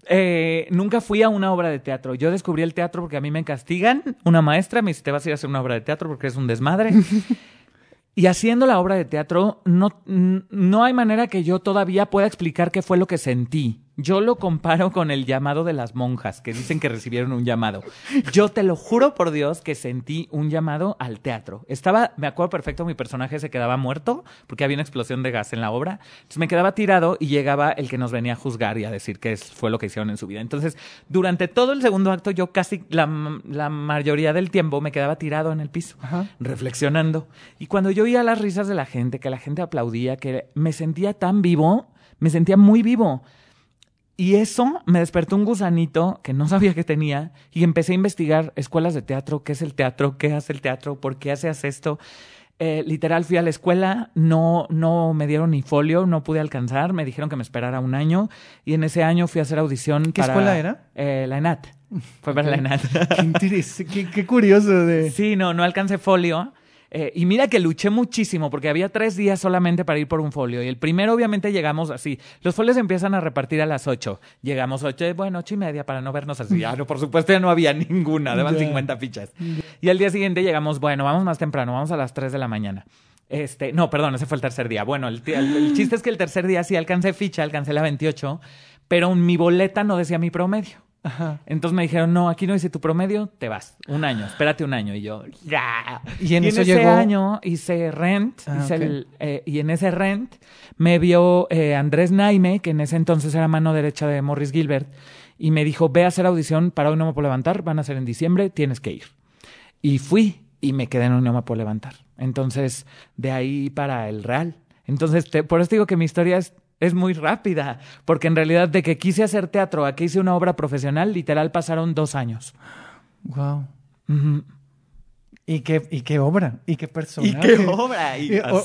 Eh, nunca fui a una obra de teatro. Yo descubrí el teatro porque a mí me castigan. Una maestra me dice, te vas a ir a hacer una obra de teatro porque es un desmadre. y haciendo la obra de teatro, no, no hay manera que yo todavía pueda explicar qué fue lo que sentí. Yo lo comparo con el llamado de las monjas, que dicen que recibieron un llamado. Yo te lo juro por Dios que sentí un llamado al teatro. Estaba, me acuerdo perfecto, mi personaje se quedaba muerto porque había una explosión de gas en la obra. Entonces me quedaba tirado y llegaba el que nos venía a juzgar y a decir qué fue lo que hicieron en su vida. Entonces, durante todo el segundo acto, yo casi la, la mayoría del tiempo me quedaba tirado en el piso, reflexionando. Y cuando yo oía las risas de la gente, que la gente aplaudía, que me sentía tan vivo, me sentía muy vivo. Y eso me despertó un gusanito que no sabía que tenía y empecé a investigar escuelas de teatro, qué es el teatro, qué hace el teatro, por qué haces esto. Eh, literal fui a la escuela, no, no me dieron ni folio, no pude alcanzar, me dijeron que me esperara un año y en ese año fui a hacer audición. ¿Qué escuela era? Eh, la ENAT. Fue para la ENAT. qué, qué, curioso. De... Sí, no, no alcancé folio. Eh, y mira que luché muchísimo porque había tres días solamente para ir por un folio. Y el primero, obviamente, llegamos así. Los folios empiezan a repartir a las ocho. Llegamos ocho, bueno, ocho y media para no vernos así. Ah, no, por supuesto, ya no había ninguna. Daban 50 fichas. Y al día siguiente llegamos, bueno, vamos más temprano, vamos a las tres de la mañana. Este, no, perdón, ese fue el tercer día. Bueno, el, el chiste es que el tercer día sí alcancé ficha, alcancé la 28, pero mi boleta no decía mi promedio. Entonces me dijeron, no, aquí no dice tu promedio, te vas. Un año, espérate un año. Y yo, ya. Y en, ese año hice Rent, ah, hice el, eh, y en ese Rent me vio eh, Andrés Naime, que en ese entonces era mano derecha de Morris Gilbert, y me dijo, ve a hacer audición, para hoy no me puedo levantar, van a ser en diciembre, tienes que ir. Y fui y me quedé en hoy no me puedo levantar. Entonces, de ahí para el Real. Entonces, por eso digo que mi historia es es muy rápida, porque en realidad de que quise hacer teatro a que hice una obra profesional, literal pasaron dos años. Wow. ¿Y qué, ¿Y qué obra? ¿Y qué personaje? ¿Y qué obra?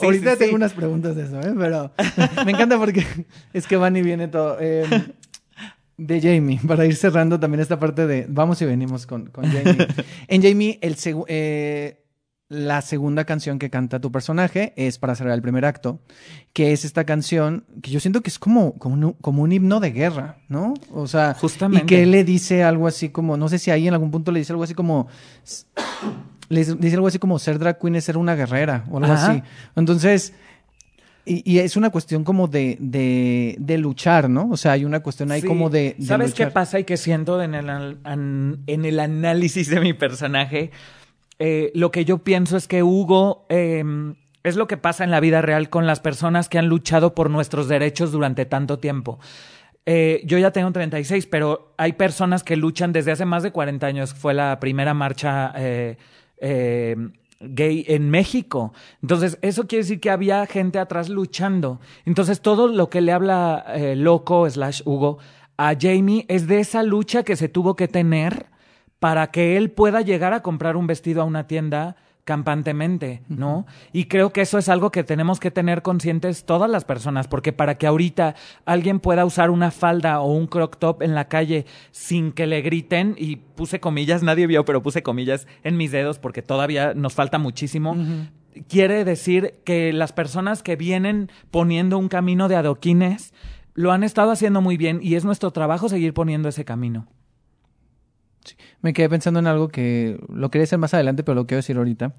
ahorita tengo unas preguntas de eso, ¿eh? pero me encanta porque es que van y viene todo. Eh, de Jamie, para ir cerrando también esta parte de vamos y venimos con, con Jamie. en Jamie, el eh, la segunda canción que canta tu personaje es para cerrar el primer acto, que es esta canción que yo siento que es como, como, un, como un himno de guerra, ¿no? O sea, Justamente. y que él le dice algo así como, no sé si ahí en algún punto le dice algo así como, le dice algo así como ser drag queen es ser una guerrera o algo así. Entonces, y, es una cuestión como de, de, luchar, ¿no? O sea, hay una cuestión ahí como de, ¿Sabes qué pasa y qué siento en el, en el análisis de mi personaje? Eh, lo que yo pienso es que Hugo em, es lo que pasa en la vida real con las personas que han luchado por nuestros derechos durante tanto tiempo. Eh, yo ya tengo 36, pero hay personas que luchan desde hace más de 40 años. Fue la primera marcha eh, gay en México. Entonces, eso quiere decir que había gente atrás luchando. Entonces, todo lo que le habla Loco slash Hugo a Jamie es de esa lucha que se tuvo que tener para que él pueda llegar a comprar un vestido a una tienda campantemente, ¿no? Y creo que eso es algo que tenemos que tener conscientes todas las personas, porque para que ahorita alguien pueda usar una falda o un crop top en la calle sin que le griten, y puse comillas, nadie vio, pero puse comillas en mis dedos porque todavía nos falta muchísimo, quiere decir que las personas que vienen poniendo un camino de adoquines lo han estado haciendo muy bien y es nuestro trabajo seguir poniendo ese camino. Me quedé pensando en algo que lo quería hacer más adelante, pero lo quiero decir ahorita.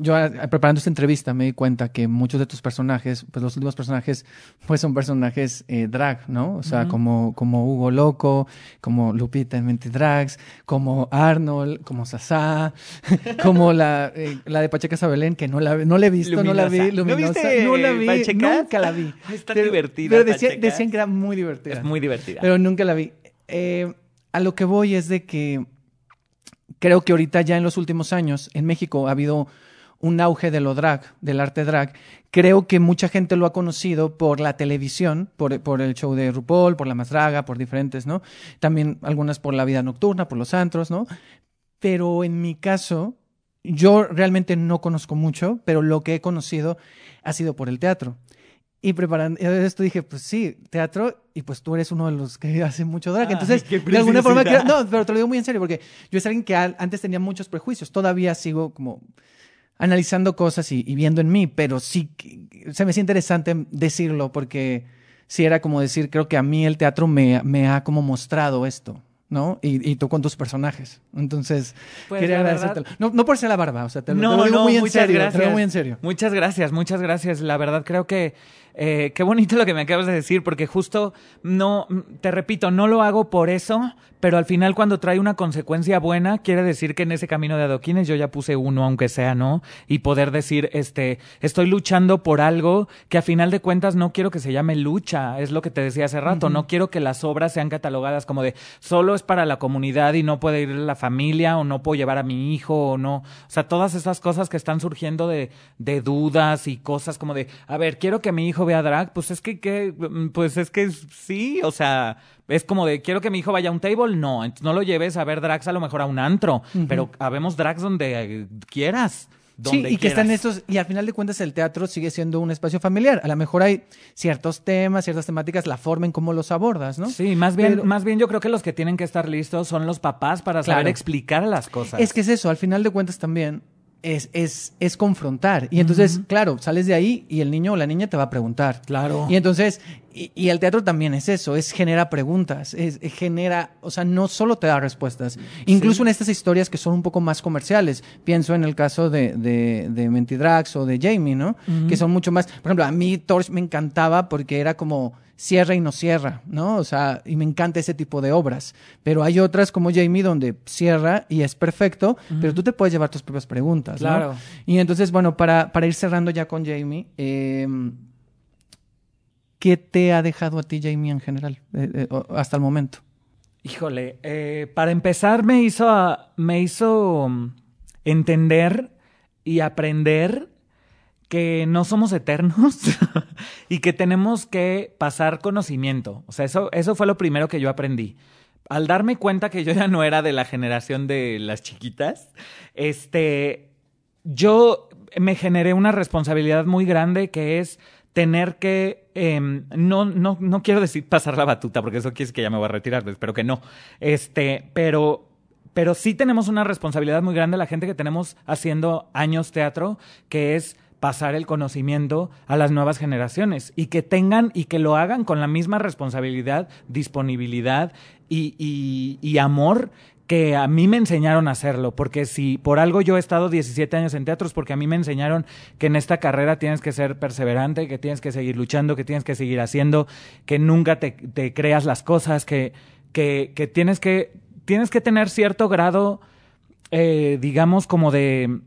Yo preparando esta entrevista me di cuenta que muchos de tus personajes, pues los últimos personajes, pues son personajes eh, drag, ¿no? O sea, como, como Hugo Loco, como Lupita en Mente Drags, como Arnold, como Sasá, como la, eh, la de Pacheca Sabelén, que no la, no la he visto, no la vi, Luminosa, ¿No, la vi, nunca la vi. Está divertida. Pero decían que era muy divertida. Es muy divertida. Pero nunca la vi. Eh, a lo que voy es de que creo que ahorita ya en los últimos años en México ha habido un auge de lo drag, del arte drag. Creo que mucha gente lo ha conocido por la televisión, por, el show de RuPaul, por La Más Draga, por diferentes, ¿no? También algunas por la vida nocturna, por los antros, ¿no? Pero en mi caso, yo realmente no conozco mucho, pero lo que he conocido ha sido por el teatro. Y preparando esto dije, pues sí, teatro, y pues tú eres uno de los que hace mucho drag. Entonces, de alguna forma, no, pero te lo digo muy en serio, porque yo es alguien que antes tenía muchos prejuicios. Todavía sigo como analizando cosas y, viendo en mí, pero sí, se me hace interesante decirlo, porque sí era como decir, creo que a mí el teatro me, me ha como mostrado esto. ¿no? Y, tú con tus personajes. Entonces, pues, quería agradecerte. No, no por ser la barba, o sea, te lo, digo muy en serio. Te lo digo muy en serio. Muchas gracias, muchas gracias. La verdad creo que eh, qué bonito lo que me acabas de decir, porque justo no, te repito, no lo hago por eso, pero al final cuando trae una consecuencia buena, quiere decir que en ese camino de adoquines yo ya puse uno, aunque sea, ¿no? Y poder decir, este, estoy luchando por algo que a final de cuentas no quiero que se llame lucha, es lo que te decía hace rato, no quiero que las obras sean catalogadas como de solo es para la comunidad y no puede ir la familia o no puedo llevar a mi hijo o no, o sea, todas esas cosas que están surgiendo de, de dudas y cosas como de, a ver, quiero que mi hijo vea drag, pues es que, que pues es que sí, o sea, es como de, quiero que mi hijo vaya a un table, no, entonces no lo lleves a ver drags a lo mejor a un antro, pero habemos drags donde quieras. Sí, Donde y que están quieras. estos, y al final de cuentas el teatro sigue siendo un espacio familiar. A lo mejor hay ciertos temas, ciertas temáticas, la forma en cómo los abordas, ¿no? Sí, más bien, Pero- más bien yo creo que los que tienen que estar listos son los papás para saber explicar las cosas. Es que es eso, al final de cuentas también es, es, es confrontar. Y entonces, claro, sales de ahí y el niño o la niña te va a preguntar. Claro. Y entonces, y, y el teatro también es eso, es genera preguntas, es, es genera, o sea, no solo te da respuestas. Incluso en estas historias que son un poco más comerciales. Pienso en el caso de, de, de Mentidrax o de Jamie, ¿no? Que son mucho más, por ejemplo, a mí Torch me encantaba porque era como cierra y no cierra, ¿no? O sea, y me encanta ese tipo de obras. Pero hay otras como Jamie donde cierra y es perfecto, pero tú te puedes llevar tus propias preguntas, ¿no? Claro. Y entonces, bueno, para, para ir cerrando ya con Jamie, eh, ¿qué te ha dejado a ti Jamie en general eh, eh, hasta el momento? Híjole, eh, para empezar me hizo, me hizo mm, entender y aprender que no somos eternos y que tenemos que pasar conocimiento. O sea, eso, eso fue lo primero que yo aprendí. Al darme cuenta que yo ya no era de la generación de las chiquitas, este, yo me generé una responsabilidad muy grande que es tener que, em, no, no, no quiero decir pasar la batuta, porque eso quiere decir que ya me voy a retirar, espero que no. Este, pero, pero sí tenemos una responsabilidad muy grande la gente que tenemos haciendo años teatro, que es pasar el conocimiento a las nuevas generaciones y que tengan y que lo hagan con la misma responsabilidad, disponibilidad y, y- y amor que a mí me enseñaron a hacerlo, porque si por algo yo he estado 17 años en teatro es porque a mí me enseñaron que en esta carrera tienes que ser perseverante, que tienes que seguir luchando, que tienes que seguir haciendo, que nunca te, creas las cosas, que, que, que tienes que tienes que tener cierto grado, eh, digamos, como de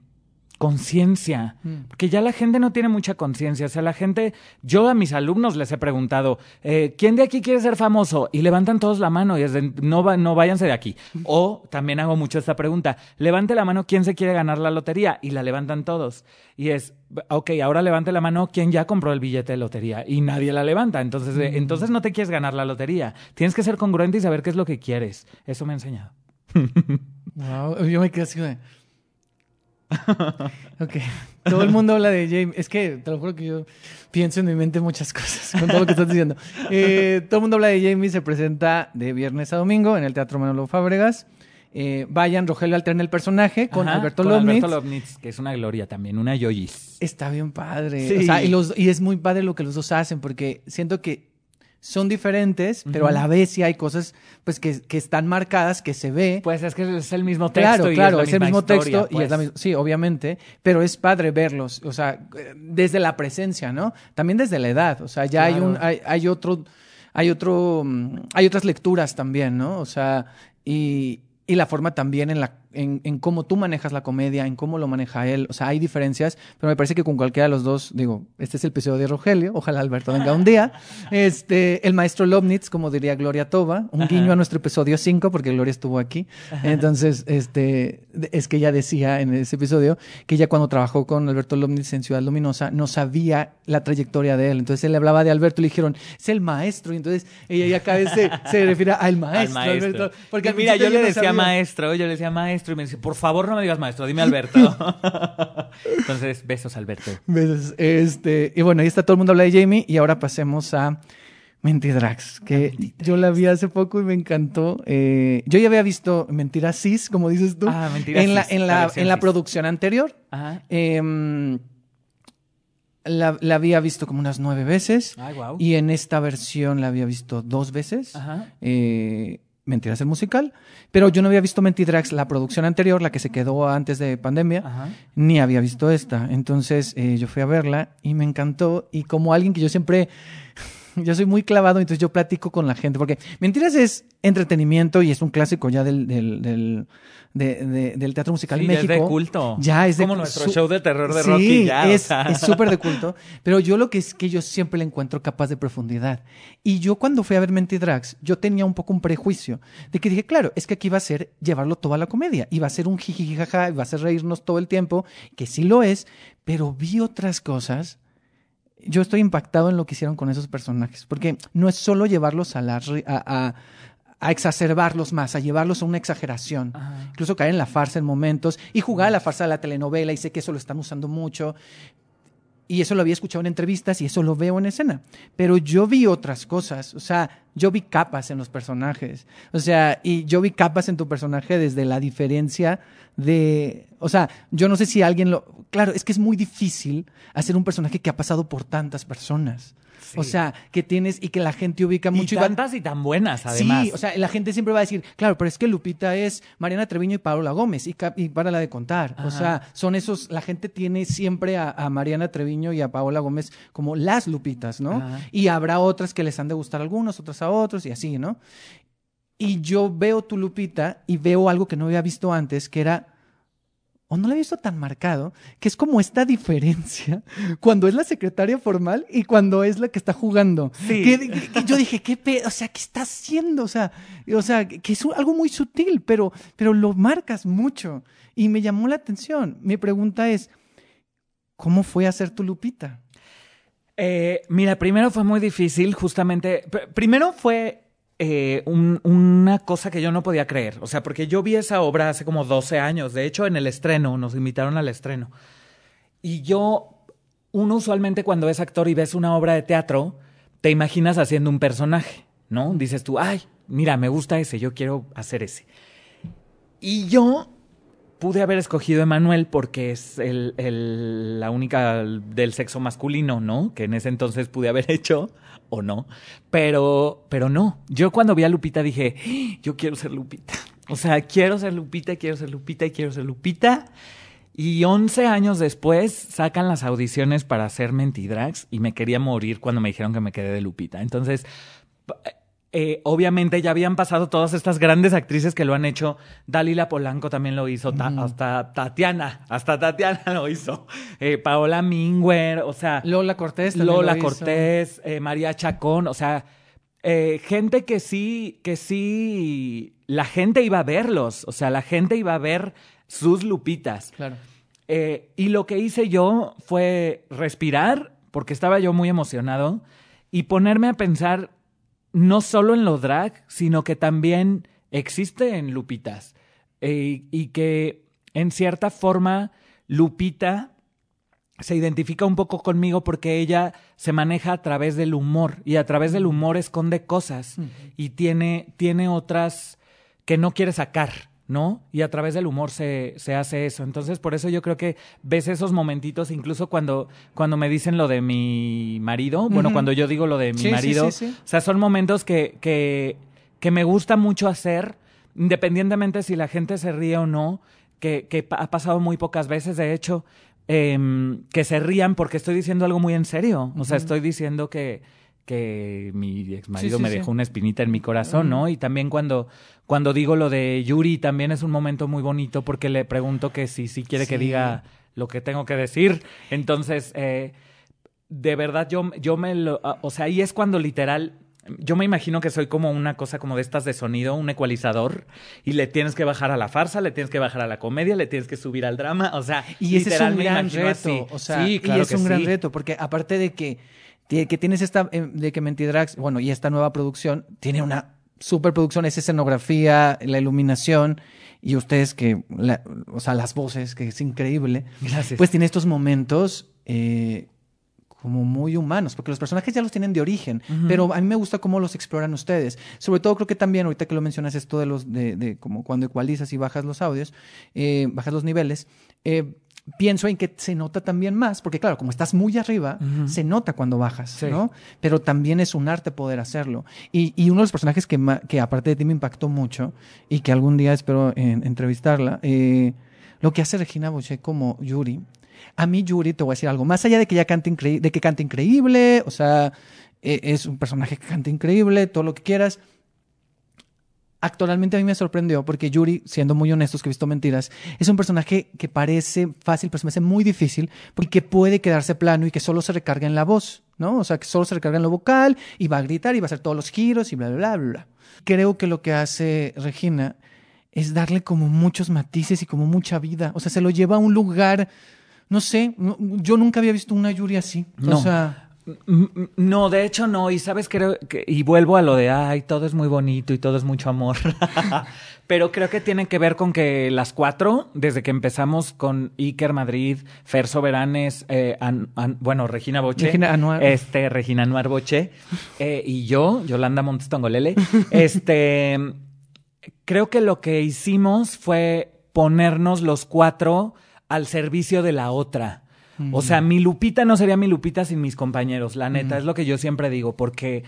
conciencia, porque ya la gente no tiene mucha conciencia, o sea, la gente, yo a mis alumnos les he preguntado, eh, ¿quién de aquí quiere ser famoso? Y levantan todos la mano y es de, no, va- no váyanse de aquí. O también hago mucho esta pregunta, levante la mano, ¿quién se quiere ganar la lotería? Y la levantan todos. Y es, ok, ahora levante la mano, ¿quién ya compró el billete de lotería? Y nadie la levanta, entonces, eh, entonces no te quieres ganar la lotería, tienes que ser congruente y saber qué es lo que quieres. Eso me ha enseñado. Wow, yo me quedé así de... Ok, todo el mundo habla de Jamie. Es que te lo juro que yo pienso en mi mente muchas cosas con todo lo que estás diciendo. Eh, todo el mundo habla de Jamie, se presenta de viernes a domingo en el Teatro Manolo Fábregas. Eh, vayan, Rogelio alterna el personaje con Ajá, Alberto con Lobnitz. Alberto Lobnitz, que es una gloria también, una yoyis. Está bien padre. Sí. O sea, y, los, y es muy padre lo que los dos hacen, porque siento que son diferentes, pero a la vez sí hay cosas pues que, que están marcadas, que se ve. Pues es que es el mismo texto. Claro, y claro, es, es, la el misma mismo historia, texto y es la pues. misma, sí, obviamente, pero es padre verlos, o sea, desde la presencia, ¿no? También desde la edad, o sea, ya hay un, hay, hay otro, hay otro, hay otras lecturas también, ¿no? O sea, y, y la forma también en la, en, en cómo tú manejas la comedia, en cómo lo maneja él, o sea, hay diferencias, pero me parece que con cualquiera de los dos, digo, este es el episodio de Rogelio, ojalá Alberto venga un día, este, el maestro Lobnitz, como diría Gloria Toba, un guiño a nuestro episodio 5, porque Gloria estuvo aquí, entonces, este, es que ella decía en ese episodio que ella cuando trabajó con Alberto Lobnitz en Ciudad Luminosa no sabía la trayectoria de él, entonces él le hablaba de Alberto y le dijeron, es el maestro, y entonces ella ya cada vez se, se refiere al maestro, Al maestro. Alberto, porque Y mira, yo le no decía sabía. maestro, yo le decía maestro y me decía, por favor no me digas maestro, dime Alberto. Entonces, besos Alberto. Besos. Este, y bueno, ahí está todo el mundo habla de Jamie y ahora pasemos a Mentidrax, que yo la vi hace poco y me encantó. Eh, yo ya había visto Mentiras Cis, como dices tú, Ah, Mentiras en la, en la en la producción anterior. Ajá. Em, la, la había visto como unas nueve veces Ay, wow. y en esta versión la había visto dos veces. Ajá. Eh, Mentiras el musical, pero yo no había visto Mentidrax, la producción anterior, la que se quedó antes de pandemia, Ajá. ni había visto esta. Entonces eh, yo fui a verla y me encantó. Y como alguien que yo siempre, yo soy muy clavado, entonces yo platico con la gente, porque Mentiras es entretenimiento y es un clásico ya del, del, del, de- de- del teatro musical Sí, en México. es de culto. Ya es de Como nuestro show de terror de Sí, Rocky ya. o es sea. es súper de culto. Pero yo lo que es que yo siempre le encuentro capaz de profundidad. Y yo cuando fui a ver Mentidrags, yo tenía un poco un prejuicio de que dije, claro, es que aquí va a ser llevarlo todo a la comedia. Y va a ser un jijijijaja, y va a ser reírnos todo el tiempo, que sí lo es, pero vi otras cosas. Yo estoy impactado en lo que hicieron con esos personajes, porque no es solo llevarlos a la a- a- a exacerbarlos más, a llevarlos a una exageración Ajá. incluso caer en la farsa en momentos y jugar a la farsa de la telenovela y sé que eso lo están usando mucho y eso lo había escuchado en entrevistas y eso lo veo en escena, pero yo vi otras cosas, o sea, yo vi capas en los personajes, o sea, y yo vi capas en tu personaje desde la diferencia de, o sea, yo no sé si alguien lo, claro, es que es muy difícil hacer un personaje que ha pasado por tantas personas. Sí. O sea, que tienes y que la gente ubica mucho. y tantas y tan buenas, además. Sí, o sea, la gente siempre va a decir, claro, pero es que Lupita es Mariana Treviño y Paola Gómez, y, y para la de contar. Ajá. O sea, son esos, la gente tiene siempre a, a Mariana Treviño y a Paola Gómez como las Lupitas, ¿no? Ajá. Y habrá otras que les han de gustar a algunos, otras a otros, y así, ¿no? Y yo veo tu Lupita y veo algo que no había visto antes, que era o no lo he visto tan marcado, que es como esta diferencia cuando es la secretaria formal y cuando es la que está jugando. Sí. Que, que yo dije, ¿qué pe- O sea, ¿qué está haciendo? O sea, o sea que es algo muy sutil, pero, pero lo marcas mucho. Y me llamó la atención. Mi pregunta es, ¿cómo fue hacer tu Lupita? Eh, mira, primero fue muy difícil, justamente. pr- primero fue eh, un- una cosa que yo no podía creer. O sea, porque yo vi esa obra hace como 12 años. De hecho, en el estreno, nos invitaron al estreno. Y yo, uno usualmente cuando es actor y ves una obra de teatro, te imaginas haciendo un personaje, ¿no? Dices tú, ay, mira, me gusta ese, yo quiero hacer ese. Y yo pude haber escogido a Emanuel porque es el, el- la única del sexo masculino, ¿no? Que en ese entonces pude haber hecho o no. Pero, pero no. Yo cuando vi a Lupita dije, "Ah, yo quiero ser Lupita. O sea, quiero ser Lupita, quiero ser Lupita y quiero ser Lupita. Y 11 años después sacan las audiciones para hacer Mentidrags y me quería morir cuando me dijeron que me quedé de Lupita. Entonces, eh, obviamente ya habían pasado todas estas grandes actrices que lo han hecho. Dalila Polanco también lo hizo, ta- hasta Tatiana, hasta Tatiana lo hizo. Eh, Paola Mingüer, o sea, Lola Cortés también Lola lo hizo. Cortés, eh, María Chacón, o sea, gente que sí, que sí, la gente iba a verlos, o sea, la gente iba a ver sus lupitas. Claro. Y lo que hice yo fue respirar, porque estaba yo muy emocionado, y ponerme a pensar no solo en lo drag, sino que también existe en Lupitas. Eh, y que en cierta forma Lupita se identifica un poco conmigo porque ella se maneja a través del humor y a través del humor esconde cosas y tiene, tiene otras que no quiere sacar, ¿no? Y a través del humor se, se hace eso. Entonces, por eso yo creo que ves esos momentitos, incluso cuando, cuando me dicen lo de mi marido, bueno, cuando yo digo lo de mi Sí, marido, sí, sí. o sea, son momentos que, que, que me gusta mucho hacer, independientemente si la gente se ríe o no, que, que ha pasado muy pocas veces, de hecho, em, que se rían porque estoy diciendo algo muy en serio. O sea, estoy diciendo que, que mi ex marido Sí, sí, me sí. dejó una espinita en mi corazón, ¿no? Y también cuando, cuando digo lo de Yuri, también es un momento muy bonito porque le pregunto que si sí quiere que diga lo que tengo que decir. Entonces, eh, de verdad, yo, yo me lo. ah, O sea, ahí es cuando literal. Yo me imagino que soy como una cosa como de estas de sonido, un ecualizador, y le tienes que bajar a la farsa, le tienes que bajar a la comedia, le tienes que subir al drama, o sea, Y ese es un gran reto. así. O sea, sí, claro y es que un gran reto, porque aparte de que, que tienes esta, eh, de que Mentidrags, bueno, y esta nueva producción, tiene una superproducción, es escenografía, la iluminación, y ustedes que, la- o sea, las voces, que es increíble. Gracias. Pues tiene estos momentos eh, como muy humanos, porque los personajes ya los tienen de origen, pero a mí me gusta cómo los exploran ustedes. Sobre todo creo que también, ahorita que lo mencionas, esto de los, de, de como cuando ecualizas y bajas los audios, eh, bajas los niveles, eh, pienso en que se nota también más, porque claro, como estás muy arriba, se nota cuando bajas, Sí. ¿no? Pero también es un arte poder hacerlo. Y, y uno de los personajes que, que aparte de ti me impactó mucho y que algún día espero en- entrevistarla, eh, lo que hace Regina Boche como Yuri. A mí Yuri, te voy a decir algo, más allá de que ella cante increíble, de que cante increíble, o sea, eh, es un personaje que canta increíble, todo lo que quieras. Actualmente a mí me sorprendió porque Yuri, siendo muy honestos que he visto mentiras, es un personaje que parece fácil, pero se me hace muy difícil porque puede quedarse plano y que solo se recarga en la voz, ¿no? O sea, que solo se recarga en lo vocal y va a gritar y va a hacer todos los giros y bla, bla, bla, bla. Creo que lo que hace Regina es darle como muchos matices y como mucha vida. O sea, se lo lleva a un lugar, no sé, yo nunca había visto una Yuri así. No. O sea, No, de hecho no, y sabes creo que y vuelvo a lo de ay, todo es muy bonito y todo es mucho amor. Pero creo que tiene que ver con que las cuatro, desde que empezamos con Iker Madrid, Fer Soberanes, eh, An- An- bueno, Regina Boche, Regina Anuar. este, Regina Anuar Boche, eh, y yo, Yolanda Montes Tongolele, este, creo que lo que hicimos fue ponernos los cuatro al servicio de la otra. O sea, mi Lupita no sería mi Lupita sin mis compañeros, la neta, es lo que yo siempre digo, porque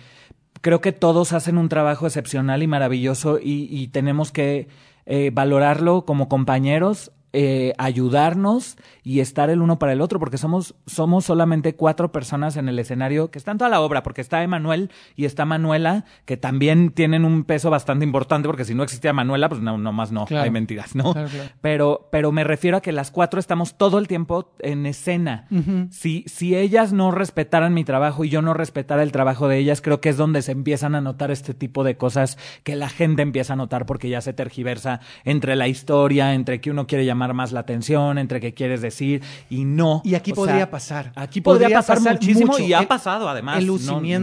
creo que todos hacen un trabajo excepcional y maravilloso y, y tenemos que eh, valorarlo como compañeros, eh, ayudarnos y estar el uno para el otro, porque somos, somos solamente cuatro personas en el escenario que están toda la obra, porque está Emanuel y está Manuela, que también tienen un peso bastante importante, porque si no existía Manuela, pues no, nomás no, Claro. hay mentiras, ¿no? Claro, claro. Pero, pero me refiero a que las cuatro estamos todo el tiempo en escena. Si, si ellas no respetaran mi trabajo y yo no respetara el trabajo de ellas, creo que es donde se empiezan a notar este tipo de cosas que la gente empieza a notar porque ya se tergiversa entre la historia, entre que uno quiere llamar más la atención, entre que quieres decir y no. Y aquí O podría sea, pasar. Aquí podría, Podría pasar, pasar muchísimo mucho. y ha El- pasado además. el.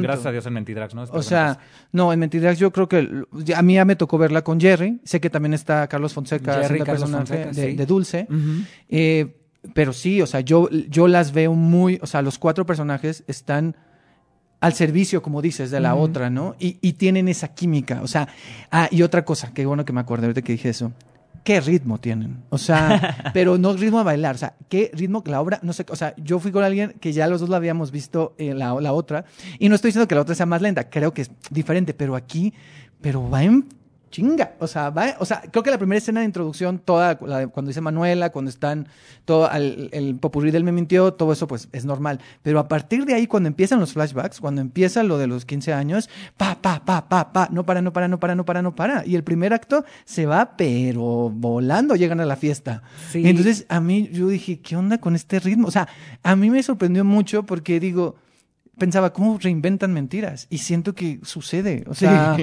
Gracias a Dios en Mentidrax, ¿no? O Espero sea, no, en Mentidrax yo creo que a mí ya me tocó verla con Jerry. Sé que también está Carlos Fonseca Jerry, Carlos Fonseca, de, sí. de Dulce. Eh, pero sí, o sea, yo, yo las veo muy, o sea, los cuatro personajes están al servicio, como dices, de la otra, ¿no? Y, y tienen esa química, o sea, ah, y otra cosa, qué bueno que me acordé ahorita que dije eso. ¿Qué ritmo tienen? O sea, pero no ritmo a bailar, o sea, ¿qué ritmo que la obra? No sé, o sea, yo fui con alguien que ya los dos la habíamos visto en la, la otra, y no estoy diciendo que la otra sea más lenta, creo que es diferente, pero aquí, pero va en chinga, o sea, va, o sea, creo que la primera escena de introducción, toda, la de cuando dice Manuela, cuando están, todo el, el popurrí del me mintió, todo eso pues es normal, pero a partir de ahí, cuando empiezan los flashbacks, cuando empieza lo de los 15 años, pa, pa, pa, pa, pa, no para, no para, no para, no para, no para, y el primer acto se va, pero volando llegan a la fiesta. Sí. Entonces a mí yo dije, ¿qué onda con este ritmo? O sea, a mí me sorprendió mucho porque digo, pensaba, ¿cómo reinventan mentiras? Y siento que sucede. O sea,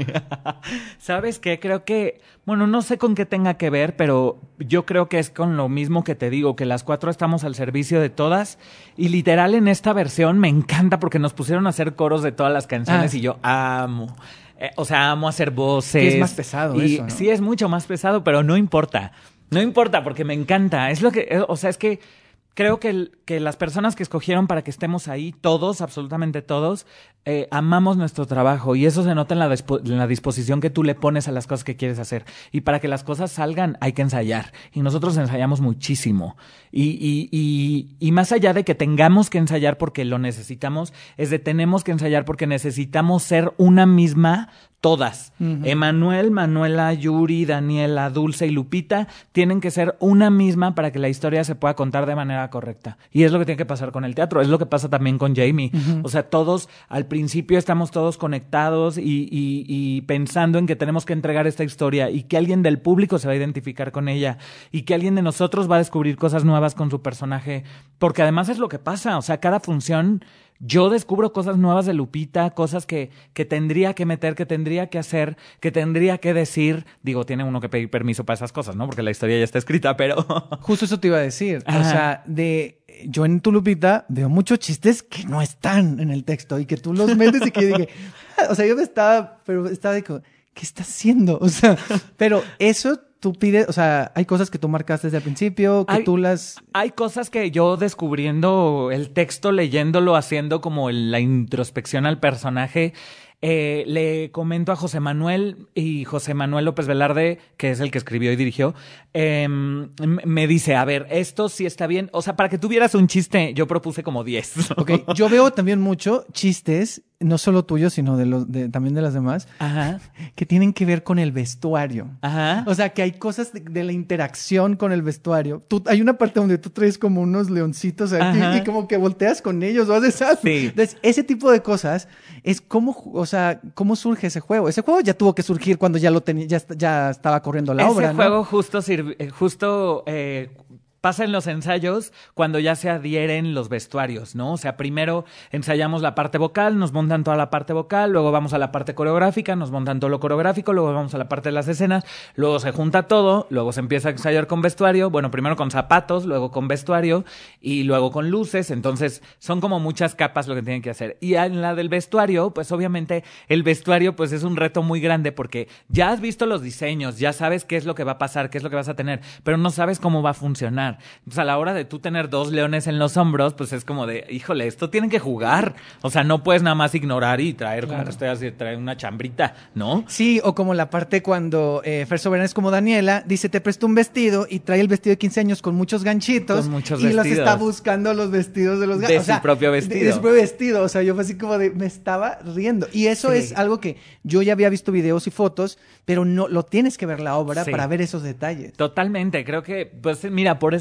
¿Sabes qué? Creo que, bueno, no sé con qué tenga que ver, pero yo creo que es con lo mismo que te digo, que las cuatro estamos al servicio de todas. Y literal en esta versión me encanta porque nos pusieron a hacer coros de todas las canciones Ah. y yo amo. Eh, o sea, amo hacer voces. Que es más pesado y eso, ¿no? Sí, es mucho más pesado, pero no importa. No importa porque me encanta. Es lo que, eh, o sea, es que creo que, el- que las personas que escogieron para que estemos ahí, todos, absolutamente todos, eh, amamos nuestro trabajo y eso se nota en la, en la disposición que tú le pones a las cosas que quieres hacer. Y para que las cosas salgan hay que ensayar. Y nosotros ensayamos muchísimo. Y, y, y, y más allá de que tengamos que ensayar porque lo necesitamos, es de tenemos que ensayar porque necesitamos ser una misma todas. Ujú. Emanuel, Manuela, Yuri, Daniela, Dulce y Lupita tienen que ser una misma para que la historia se pueda contar de manera correcta. Y es lo que tiene que pasar con el teatro, es lo que pasa también con Jamie. O sea, todos al principio estamos todos conectados y, y- y pensando en que tenemos que entregar esta historia y que alguien del público se va a identificar con ella y que alguien de nosotros va a descubrir cosas nuevas con su personaje. Porque además es lo que pasa, o sea, cada función yo descubro cosas nuevas de Lupita, cosas que, que tendría que meter, que tendría que hacer, que tendría que decir. Digo, tiene uno que pedir permiso para esas cosas, ¿no? Porque la historia ya está escrita, pero... justo eso te iba a decir. O sea, de yo en tu Lupita veo muchos chistes que no están en el texto y que tú los metes y que dije, o sea, yo me estaba, pero estaba de ¿qué está haciendo? O sea, pero eso tú pides, o sea, hay cosas que tú marcaste desde el principio, que Hay- tú las... Hay cosas que yo descubriendo el texto, leyéndolo, haciendo como la introspección al personaje, eh, le comento a José Manuel y José Manuel López Velarde, que es el que escribió y dirigió, em, me dice, a ver, esto sí está bien. O sea, para que tuvieras un chiste, yo propuse como 10. Ok, yo veo también mucho chistes, no solo tuyos, sino de los, de, también de las demás, Ajá, que tienen que ver con el vestuario. ajá. O sea, que hay cosas de, de la interacción con el vestuario. Tú, hay una parte donde tú traes como unos leoncitos aquí Ajá. y como que volteas con ellos o haces algo. Sí. Entonces, ese tipo de cosas es cómo, o sea, cómo surge ese juego. Ese juego ya tuvo que surgir cuando ya lo tenía, ya, ya estaba corriendo la Ese obra, ¿no? juego justo, sirve- eh, justo eh, pasa en los ensayos cuando ya se adhieren los vestuarios, ¿no? O sea, primero ensayamos la parte vocal, nos montan toda la parte vocal, luego vamos a la parte coreográfica, nos montan todo lo coreográfico, luego vamos a la parte de las escenas, luego se junta todo, luego se empieza a ensayar con vestuario, bueno, primero con zapatos, luego con vestuario y luego con luces, entonces son como muchas capas lo que tienen que hacer. Y en la del vestuario, pues obviamente el vestuario pues es un reto muy grande porque ya has visto los diseños, ya sabes qué es lo que va a pasar, qué es lo que vas a tener, pero no sabes cómo va a funcionar. Pues a la hora de tú tener dos leones en los hombros, pues es como de, híjole, esto tienen que jugar. O sea, no puedes nada más ignorar y traer como que estoy así, traer una chambrita, ¿no? Sí, o como la parte cuando eh, Fer Soberana es como Daniela, dice, te presto un vestido y trae el vestido de 15 años con muchos ganchitos Con muchos y los está buscando los vestidos de los De ganchitos. su propio De, vestido. de su propio vestido. O sea, yo fue así como de, me estaba riendo. Y eso Sí. es algo que yo ya había visto videos y fotos, pero no lo tienes que ver la obra Sí. para ver esos detalles. Totalmente, creo que, pues mira, por eso,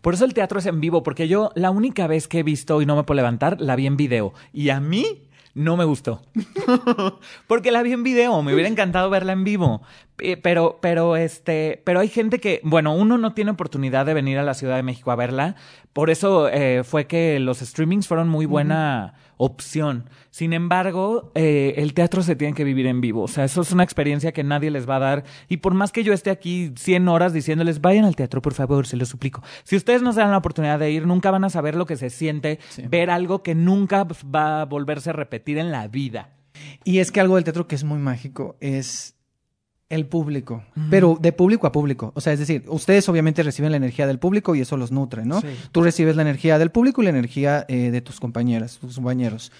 por eso el teatro es en vivo, porque yo la única vez que he visto y no me puedo levantar, la vi en video. Y a mí no me gustó. porque la vi en video, me hubiera encantado verla en vivo. Eh, Pero, pero, este, pero hay gente que, bueno, uno no tiene oportunidad de venir a la Ciudad de México a verla. Por eso eh, fue que los streamings fueron muy buena opción. Sin embargo, eh, el teatro se tiene que vivir en vivo. O sea, eso es una experiencia que nadie les va a dar. Y por más que yo esté aquí 100 horas diciéndoles, vayan al teatro, por favor, se lo suplico. Si ustedes no se dan la oportunidad de ir, nunca van a saber lo que se siente Sí. ver algo que nunca va a volverse a repetir en la vida. Y es que algo del teatro que es muy mágico es el público, pero de público a público. O sea, es decir, ustedes obviamente reciben la energía del público y eso los nutre, ¿no? Sí. Tú recibes la energía del público y la energía eh, de tus compañeras, tus compañeros.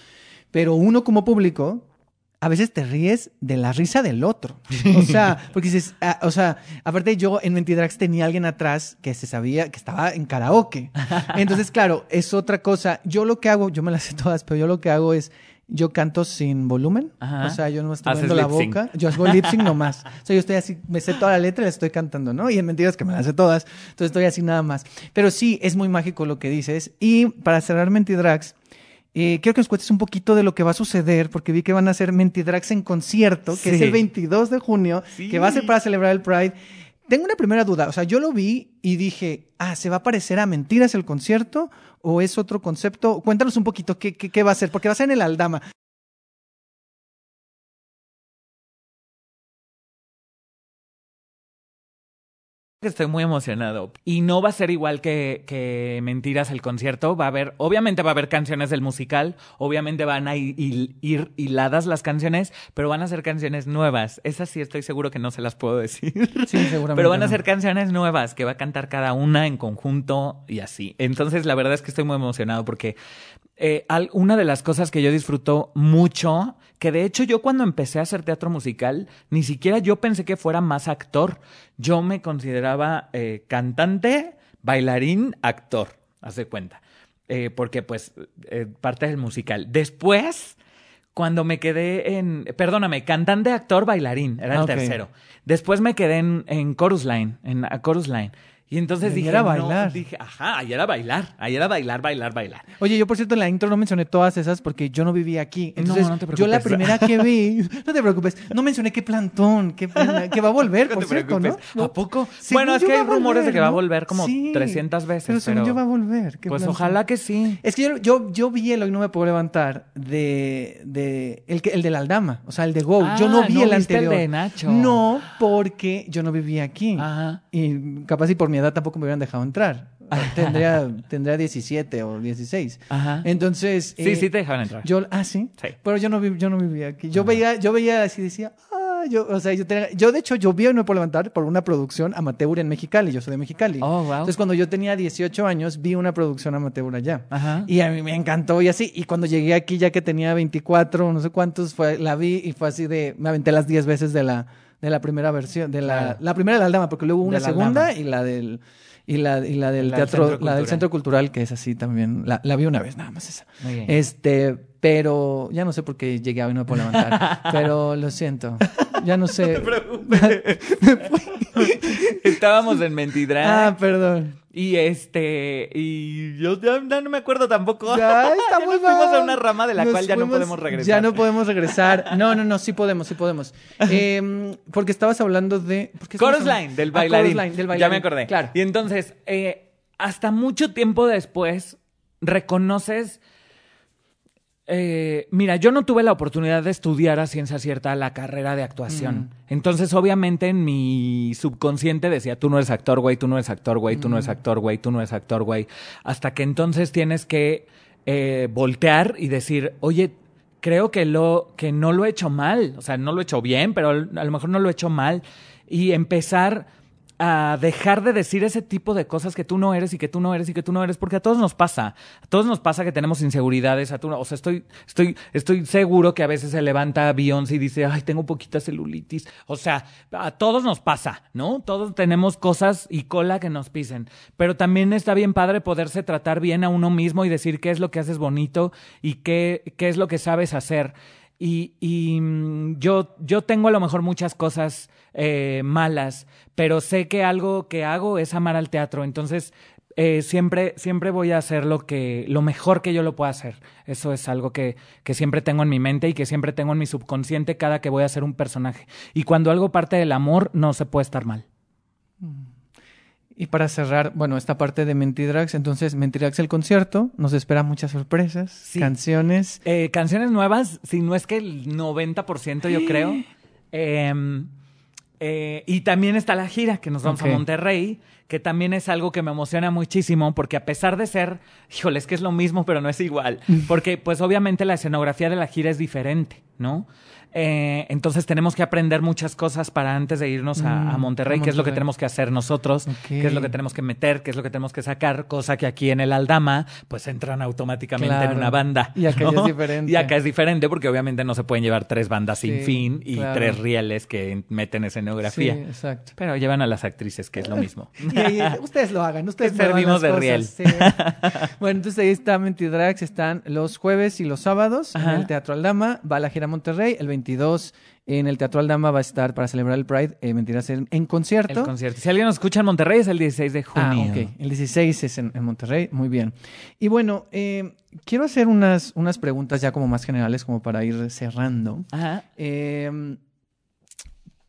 Pero uno como público, a veces te ríes de la risa del otro. O sea, porque dices, ah, o sea, aparte yo en Mentidrax tenía alguien atrás que se sabía que estaba en karaoke. Entonces, claro, es otra cosa. Yo lo que hago, yo me las sé todas, pero yo lo que hago es, yo canto sin volumen. Ajá. O sea, yo no estoy moviendo la boca. Yo hago lip sync nomás. O sea, yo estoy así, me sé toda la letra y la estoy cantando, ¿no? Y en mentiras que me las sé todas. Entonces estoy así nada más. Pero sí, es muy mágico lo que dices. Y para cerrar Mentidrags, eh, quiero que nos cuentes un poquito de lo que va a suceder, porque vi que van a hacer Mentidrags en concierto, que es el 22 de junio, Sí. que va a ser para celebrar el Pride. Tengo una primera duda, o sea, yo lo vi y dije, ah, ¿se va a parecer a Mentiras el concierto o es otro concepto? Cuéntanos un poquito qué, qué, va a ser, porque va a ser en el Aldama. Estoy muy emocionado. Y no va a ser igual que, que Mentiras el concierto. Va a haber, obviamente va a haber canciones del musical, obviamente van a ir, hiladas las canciones, pero van a ser canciones nuevas. Esas sí estoy seguro que no se las puedo decir. Sí, seguramente. Pero van a ser canciones nuevas que va a cantar cada una en conjunto y así. Entonces, la verdad es que estoy muy emocionado porque eh, una de las cosas que yo disfruto mucho, que de hecho yo cuando empecé a hacer teatro musical, ni siquiera yo pensé que fuera más actor. Yo me consideraba eh, cantante, bailarín, actor, haz de cuenta. Eh, porque pues eh, parte del musical. Después, cuando me quedé en, perdóname, cantante, actor, bailarín, era el Ah, tercero. Después me quedé en, en Chorus Line, en a Chorus Line. Y entonces Y dije, no, bailar. dije, ajá, ahí era bailar, ahí era bailar, bailar, bailar. Oye, yo por cierto en la intro no mencioné todas esas porque yo no vivía aquí. Entonces, no te yo la preocupes. primera que vi, no te preocupes, no mencioné qué plantón, qué que va a volver, por cierto, preocupes. ¿no? ¿A poco? Según Bueno, es que hay a rumores de que va a volver como Sí, 300 veces, Pero pero- yo va a volver. ¿qué Pues plantón? ojalá que sí. Es que yo, yo, yo vi el Hoy No Me Puedo Levantar de, de el, el del Aldama, o sea, el de Go. Ah, yo no vi ¿no el viste el anterior. de Nacho? No, porque yo no vivía aquí. Ajá. Y capaz y por mi edad tampoco me hubieran dejado entrar. tendría, tendría 17 o 16. Ajá. Entonces. Sí, eh, sí te dejaban entrar. Yo, ah, sí. Sí. Pero yo no, vi- yo no vivía aquí. Yo veía, yo veía así decía, Ah, yo, o sea, yo, tenía- yo de hecho, yo vi a No Puedo Levantar por una producción amateur en Mexicali. Yo soy de Mexicali. Oh, wow. Entonces, cuando yo tenía 18 años, vi una producción amateur allá. Ajá. Y a mí me encantó y así. Y cuando llegué aquí, ya que tenía 24, no sé cuántos, fue, la vi y fue así de. Me aventé las 10 veces de la, de la primera versión. De la, Claro. la primera de la Aldama, porque luego hubo una la segunda Aldama. y la del. Y la, y la del La teatro, la del centro cultural, que es así también. La, la vi una vez, nada más esa. Muy bien. Este, pero ya no sé por qué llegué a hoy no me puedo levantar. pero lo siento. Ya no sé. Estábamos en Mentidrag. ah, perdón. Y este, y yo ya, ya no me acuerdo tampoco. Ya estamos nos fuimos a una rama de la Nos cual ya no podemos regresar. Ya no podemos regresar. No, no, no, sí podemos, sí podemos. Em, porque estabas hablando de. ¿por qué estabas Chorus? Line, del Ah, bailarín. Chorus Line, del Ya me acordé. Claro. Y entonces, eh, hasta mucho tiempo después, reconoces. Eh, mira, yo no tuve la oportunidad de estudiar a ciencia cierta la carrera de actuación. Entonces, obviamente, en mi subconsciente decía, tú no eres actor, güey, tú no eres actor, güey, tú no eres actor, güey, tú no eres actor, güey. Hasta que entonces tienes que eh, voltear y decir, oye, creo que, lo, que no lo he hecho mal. O sea, no lo he hecho bien, pero a lo mejor no lo he hecho mal. Y empezar a dejar de decir ese tipo de cosas que tú no eres y que tú no eres y que tú no eres, porque a todos nos pasa. A todos nos pasa que tenemos inseguridades. A tú, o sea, estoy, estoy, estoy seguro que a veces se levanta Beyoncé y dice, ay, tengo poquita celulitis. O sea, a todos nos pasa, ¿no? Todos tenemos cosas y cola que nos pisen. Pero también está bien padre poderse tratar bien a uno mismo y decir qué es lo que haces bonito y qué, qué es lo que sabes hacer. Y, y, mm, yo, yo tengo a lo mejor muchas cosas eh, malas, pero sé que algo que hago es amar al teatro. Entonces, eh, siempre, siempre voy a hacer lo que, lo mejor que yo lo pueda hacer. Eso es algo que, que siempre tengo en mi mente y que siempre tengo en mi subconsciente cada que voy a hacer un personaje. Y cuando algo parte del amor, no se puede estar mal. Y para cerrar, bueno, esta parte de Mentidrags, entonces Mentidrags el concierto, nos espera muchas sorpresas, Sí. canciones. Eh, canciones nuevas, si no es que el 90% yo creo. Eh, eh, y también está la gira, que nos vamos Ok. a Monterrey, que también es algo que me emociona muchísimo, porque a pesar de ser, híjole, es que es lo mismo, pero no es igual. Porque, pues, obviamente la escenografía de la gira es diferente, ¿no? Eh, entonces tenemos que aprender muchas cosas para antes de irnos a, Mm, a Monterrey, a qué es lo que tenemos que hacer nosotros, qué es lo que tenemos que meter, qué es lo que tenemos que sacar, cosa que aquí en el Aldama, pues entran automáticamente Claro. en una banda. Y acá ¿no? es diferente. Y acá es diferente porque obviamente no se pueden llevar tres bandas sin fin y claro. tres rieles que meten escenografía. Sí, exacto. Pero llevan a las actrices, que es lo mismo. Y ahí, ustedes lo hagan, ustedes servimos de cosas, riel. sí. Bueno, entonces ahí está Mentidrags, están los jueves y los sábados Ajá. en el Teatro Aldama, va a la gira a Monterrey, el 22 en el Teatro Aldama va a estar para celebrar el Pride, eh, Mentiras en, en concierto. El concierto. Si alguien nos escucha en Monterrey es el 16 de Ah, junio. ok. El 16 es en, en Monterrey. Muy bien. Y bueno, eh, quiero hacer unas, unas preguntas ya como más generales, como para ir cerrando. Ajá. eh,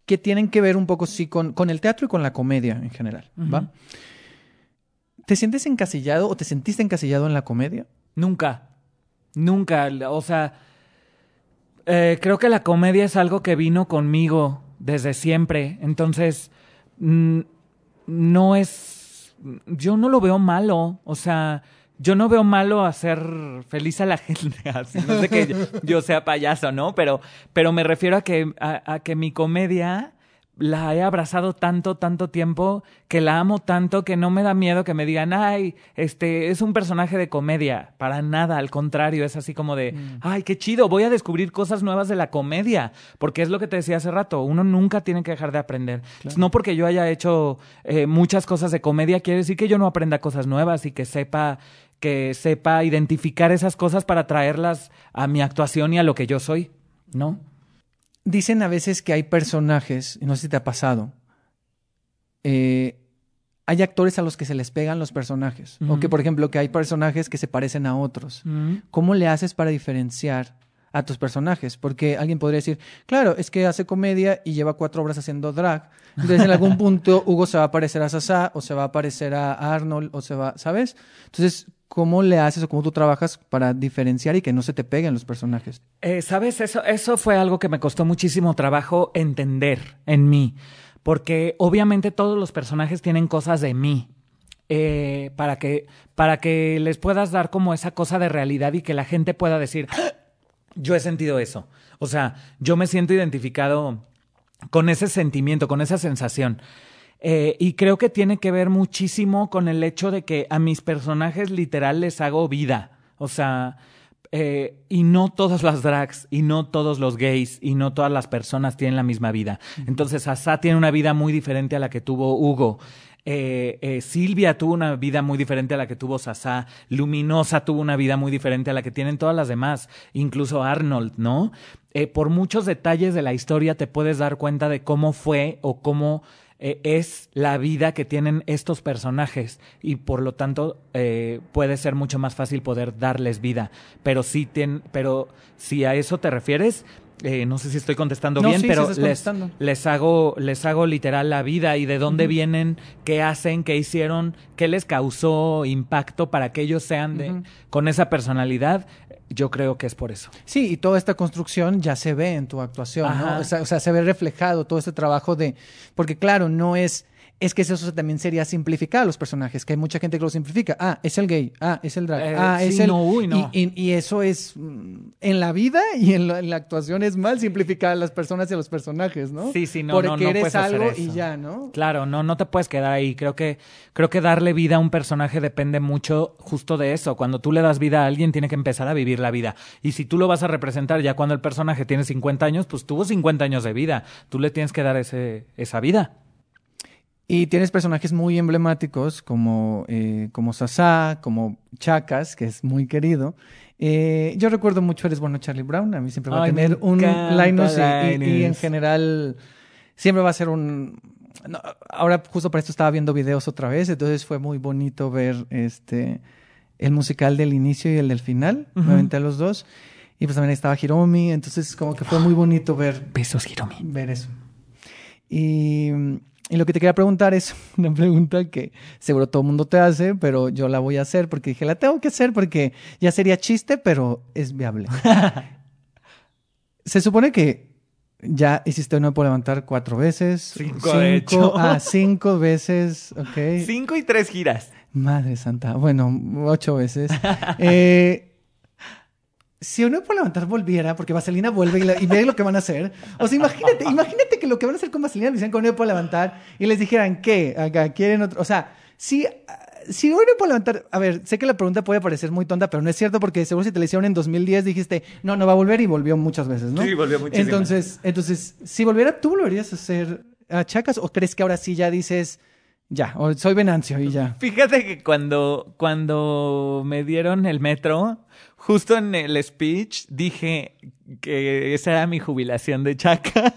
que tienen que ver un poco, sí, con, con el teatro y con la comedia en general. ¿va? ¿Te sientes encasillado o te sentiste encasillado en la comedia? Nunca. Nunca. O sea, eh, creo que la comedia es algo que vino conmigo desde siempre. Entonces, mm, no es. Yo no lo veo malo. O sea. Yo no veo malo hacer feliz a la gente. Así, no sé que yo, sea payaso, ¿no? Pero, pero me refiero a que, a que mi comedia la he abrazado tanto, tanto tiempo, que la amo tanto que no me da miedo que me digan, ay, este es un personaje de comedia. Para nada, al contrario, es así como de, ay, qué chido, voy a descubrir cosas nuevas de la comedia. Porque es lo que te decía hace rato, uno nunca tiene que dejar de aprender. No porque yo haya hecho eh, muchas cosas de comedia, quiere decir que yo no aprenda cosas nuevas y que sepa que sepa identificar esas cosas para traerlas a mi actuación y a lo que yo soy, ¿no? Dicen a veces que hay personajes, y no sé si te ha pasado, eh, hay actores a los que se les pegan los personajes. O que, por ejemplo, que hay personajes que se parecen a otros. ¿Cómo le haces para diferenciar a tus personajes? Porque alguien podría decir, claro, es que hace comedia y lleva cuatro horas haciendo drag. Entonces, en algún punto, Hugo se va a parecer a Sasá, o se va a parecer a Arnold, o se va, ¿sabes? Entonces, ¿cómo le haces o cómo tú trabajas para diferenciar y que no se te peguen los personajes? Eh, Sabes, eso, eso fue algo que me costó muchísimo trabajo entender en mí, porque obviamente todos los personajes tienen cosas de mí. eh, para, que, para que les puedas dar como esa cosa de realidad y que la gente pueda decir, "Ah, yo he sentido eso. O sea, yo me siento identificado con ese sentimiento, con esa sensación. Eh, y creo que tiene que ver muchísimo con el hecho de que a mis personajes literal les hago vida. O sea, eh, y no todas las drags, y no todos los gays, y no todas las personas tienen la misma vida. Entonces, Asa tiene una vida muy diferente a la que tuvo Hugo. Eh, eh, Silvia tuvo una vida muy diferente a la que tuvo Sasá, Luminosa tuvo una vida muy diferente a la que tienen todas las demás, incluso Arnold, ¿no? Eh, por muchos detalles de la historia te puedes dar cuenta de cómo fue o cómo eh, es la vida que tienen estos personajes y por lo tanto eh, puede ser mucho más fácil poder darles vida. Pero sí, tien- pero si a eso te refieres, eh, no sé si estoy contestando No, bien, sí, pero les, les hago, les hago literal la vida y de dónde vienen, qué hacen, qué hicieron, qué les causó impacto para que ellos sean de, con esa personalidad. Yo creo que es por eso. Sí, y toda esta construcción ya se ve en tu actuación, Ajá. ¿no? O sea, o sea, se ve reflejado todo este trabajo de... Porque claro, no es... Es que eso también sería simplificar a los personajes, que hay mucha gente que lo simplifica. Ah, es el gay. Ah, es el drag. Eh, ah, sí, es el... no, uy, no. Y, y- y eso es... mm, En la vida y en la, en la actuación es mal simplificar a las personas y a los personajes, ¿no? Sí, sí, no, Porque no, no eres puedes hacer algo eso. y ya, ¿no? Claro, no, no te puedes quedar ahí. Creo que, creo que darle vida a un personaje depende mucho justo de eso. Cuando tú le das vida a alguien, tiene que empezar a vivir la vida. Y si tú lo vas a representar ya cuando el personaje tiene 50 años, pues tuvo 50 años de vida. Tú le tienes que dar ese, esa vida. Y tienes personajes muy emblemáticos como, eh, como Sasá, como Chacas, que es muy querido. Eh, yo recuerdo mucho Eres Bueno Charlie Brown. A mí siempre va Ay, a tener un Linus y, y- y en general siempre va a ser un... no, ahora justo para esto estaba viendo videos otra vez, entonces fue muy bonito ver este el musical del inicio y el del final. Ujú. Me aventé a los dos. Y pues también estaba Hiromi, entonces como que fue muy bonito ver Besos, Hiromi. ver eso. Y, y lo que te quería preguntar es una pregunta que seguro todo el mundo te hace, pero yo la voy a hacer porque dije, la tengo que hacer porque ya sería chiste, pero es viable. Se supone que ya hiciste No Me Puedo Levantar cuatro veces. Cinco, de hecho. Ah, cinco veces, ok. Cinco y tres giras. Madre santa. Bueno, ocho veces. Eh, si uno por levantar volviera, porque Vaselina vuelve y, la- y ve lo que van a hacer. O sea, imagínate, imagínate que lo que van a hacer con Vaselina lo hicieran con uno por levantar y les dijeran, ¿qué? Acá, ¿quieren otro? O sea, si, si uno por levantar, a ver, sé que la pregunta puede parecer muy tonta, pero no es cierto porque seguro si te la hicieron en 2010 dijiste, no, no va a volver y volvió muchas veces, ¿no? Sí, volvió muchísimas. Entonces, entonces, si volviera, ¿tú volverías a hacer a Chacas o crees que ahora sí ya dices, ya, soy Venancio y ya? Fíjate que cuando, cuando me dieron el metro, justo en el speech dije que esa era mi jubilación de chacas.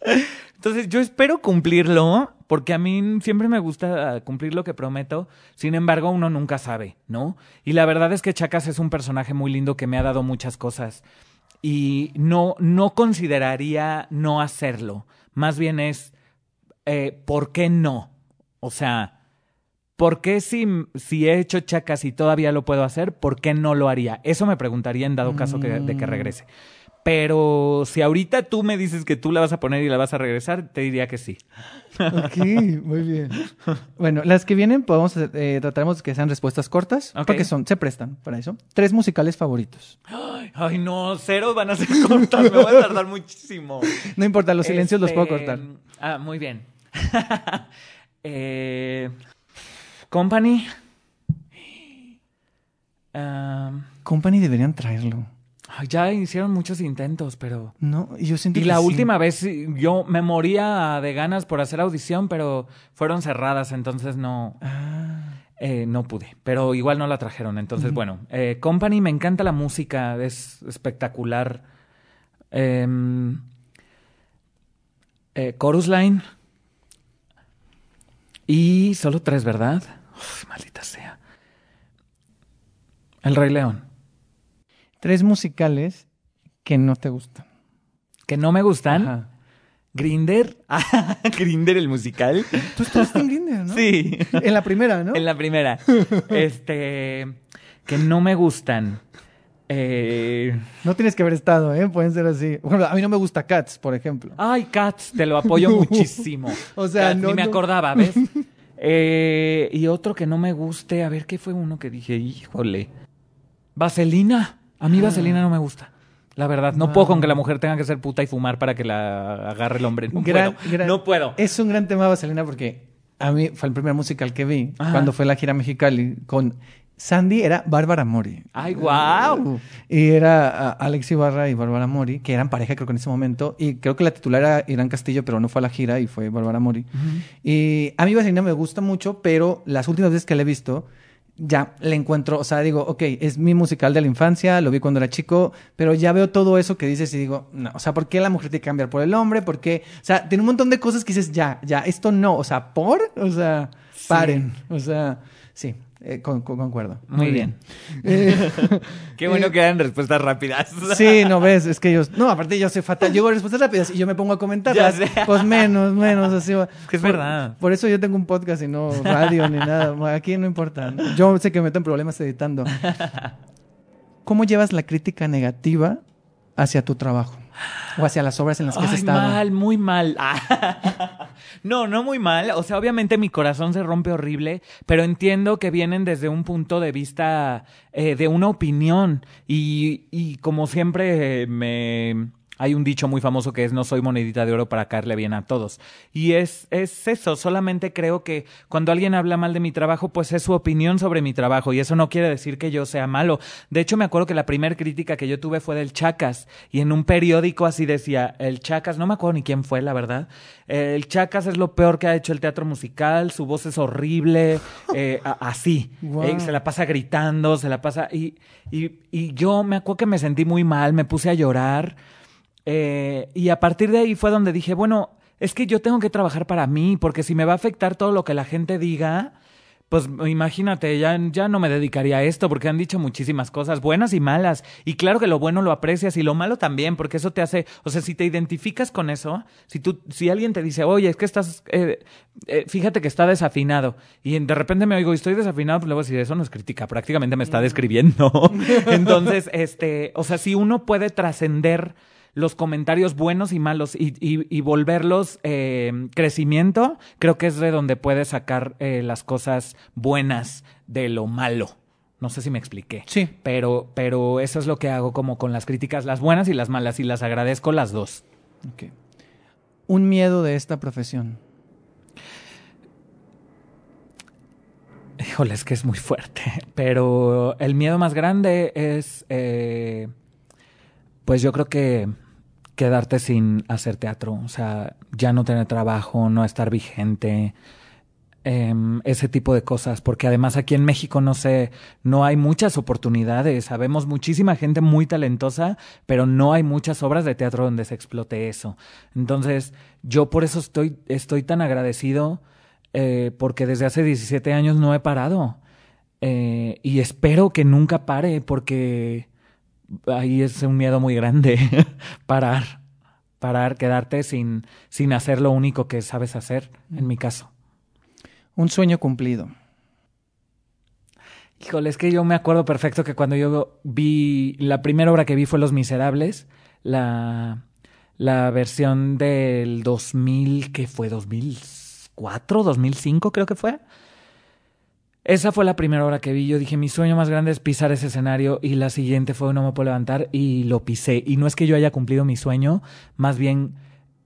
Entonces yo espero cumplirlo, porque a mí siempre me gusta cumplir lo que prometo. Sin embargo, uno nunca sabe, ¿no? Y la verdad es que Chacas es un personaje muy lindo que me ha dado muchas cosas. Y no, no consideraría no hacerlo. Más bien es, eh, ¿por qué no? O sea, ¿por qué si, si he hecho chacas y todavía lo puedo hacer, por qué no lo haría? Eso me preguntaría en dado caso que- de que Mm. regrese. Pero si ahorita tú me dices que tú la vas a poner y la vas a regresar, te diría que sí. Ok, muy bien. Bueno, las que vienen podemos eh, trataremos de que sean respuestas cortas, porque son, se prestan para eso. Tres musicales favoritos. Ay, no, cero van a ser cortas, me voy a tardar muchísimo. No importa, los silencios los puedo Este, cortar. Ah, muy bien. Eh, Company. Company deberían traerlo. ya hicieron muchos intentos, pero... No, y yo siento Y que la sí. última vez yo me moría de ganas por hacer audición, pero fueron cerradas, entonces no, Ah, eh, no pude. Pero igual no la trajeron. Entonces, bueno, eh, Company me encanta la música, es espectacular. Em, eh, Chorus Line. Y solo tres, ¿verdad? Uf, maldita sea. El Rey León. tres musicales que no te gustan. Que no me gustan. Ajá. Grinder. Ah, Grinder el musical. Tú estuviste en Grindr, ¿no? Sí. En la primera, ¿no? En la primera. Este. Que no me gustan. Eh, No tienes que haber estado, ¿eh? Pueden ser así. Por ejemplo, a mí no me gusta Cats, por ejemplo. Ay, Cats, te lo apoyo muchísimo. O sea, Cats, no, Ni me no. acordaba, ¿ves? Eh, y otro que no me guste. A ver, ¿qué fue uno que dije? Híjole. Vaselina. A mí Ah. Vaselina no me gusta. La verdad, no puedo con que la mujer tenga que ser puta y fumar para que la agarre el hombre. No Gran- puedo. gran- No puedo. Es un gran tema, Vaselina, porque a mí fue el primer musical que vi Ajá. cuando fue la gira Mexicali con Sandy era Bárbara Mori. Ay, guau. Y era Alex Ibarra y Bárbara Mori, que eran pareja creo que en ese momento. Y creo que la titular era Irán Castillo, pero no fue a la gira y fue Bárbara Mori. Y a mí Vaselina me gusta mucho, pero las últimas veces que la he visto, ya le encuentro, o sea, digo, ok, es mi musical de la infancia, lo vi cuando era chico, pero ya veo todo eso que dices y digo, no, o sea, ¿por qué la mujer tiene que cambiar por el hombre? ¿Por qué? O sea, tiene un montón de cosas que dices, ya, ya, esto no, o sea, ¿por? O sea, paren, o sea, sí, eh, con- con- concuerdo. Muy bien. Eh, Qué bueno que eran respuestas rápidas. Sí, no ves, es que yo, no, aparte yo soy fatal, yo hago respuestas rápidas y yo me pongo a comentarlas, pues menos, menos, así va. que es Por- verdad. Por eso yo tengo un podcast y no radio ni nada, aquí no importa. Yo sé que me meto en problemas editando. ¿Cómo llevas la crítica negativa hacia tu trabajo o hacia las obras en las que has Ay, estado? mal, muy mal. Ah. No, no muy mal. O sea, obviamente mi corazón se rompe horrible, pero entiendo que vienen desde un punto de vista eh, de una opinión. Y, y como siempre me... Hay un dicho muy famoso que es no soy monedita de oro para caerle bien a todos. Y es, es eso, solamente creo que cuando alguien habla mal de mi trabajo, pues es su opinión sobre mi trabajo y eso no quiere decir que yo sea malo. De hecho, me acuerdo que la primera crítica que yo tuve fue del Chacas y en un periódico así decía, el Chacas, no me acuerdo ni quién fue, la verdad, el Chacas es lo peor que ha hecho el teatro musical, su voz es horrible, eh, así, Wow. Eh, se la pasa gritando, se la pasa... Y, y, y yo me acuerdo que me sentí muy mal, me puse a llorar. Eh, y a partir de ahí fue donde dije, bueno, es que yo tengo que trabajar para mí, porque si me va a afectar todo lo que la gente diga, pues imagínate, ya, ya no me dedicaría a esto, porque han dicho muchísimas cosas, buenas y malas. Y claro que lo bueno lo aprecias y lo malo también, porque eso te hace, o sea, si te identificas con eso, si tú, si alguien te dice, oye, es que estás, eh, eh, fíjate que está desafinado, y de repente me oigo y estoy desafinado, pues luego decir, eso no es crítica, prácticamente me está describiendo. Entonces, este, o sea, si uno puede trascender los comentarios buenos y malos y, y- y volverlos eh, crecimiento, creo que es de donde puedes sacar eh, las cosas buenas de lo malo. No sé si me expliqué. Sí. Pero, pero eso es lo que hago como con las críticas, las buenas y las malas, y las agradezco las dos. Ok. Un miedo de esta profesión. Híjole, es que es muy fuerte. Pero el miedo más grande es, eh, pues yo creo que quedarte sin hacer teatro. O sea, ya no tener trabajo, no estar vigente, em, ese tipo de cosas. Porque además aquí en México, no sé, no hay muchas oportunidades. Sabemos muchísima gente muy talentosa, pero no hay muchas obras de teatro donde se explote eso. Entonces, yo por eso estoy, estoy tan agradecido eh, porque desde hace 17 años no he parado. Eh, y espero que nunca pare porque ahí es un miedo muy grande. parar, parar, quedarte sin, sin hacer lo único que sabes hacer, en mi caso. Un sueño cumplido. Híjole, es que yo me acuerdo perfecto que cuando yo vi, la primera obra que vi fue Los Miserables, la, la versión del 2000, ¿qué fue? ¿2004? ¿2005 creo que fue? Esa fue la primera obra que vi. Yo dije, mi sueño más grande es pisar ese escenario y la siguiente fue No me puedo levantar y lo pisé. Y no es que yo haya cumplido mi sueño, más bien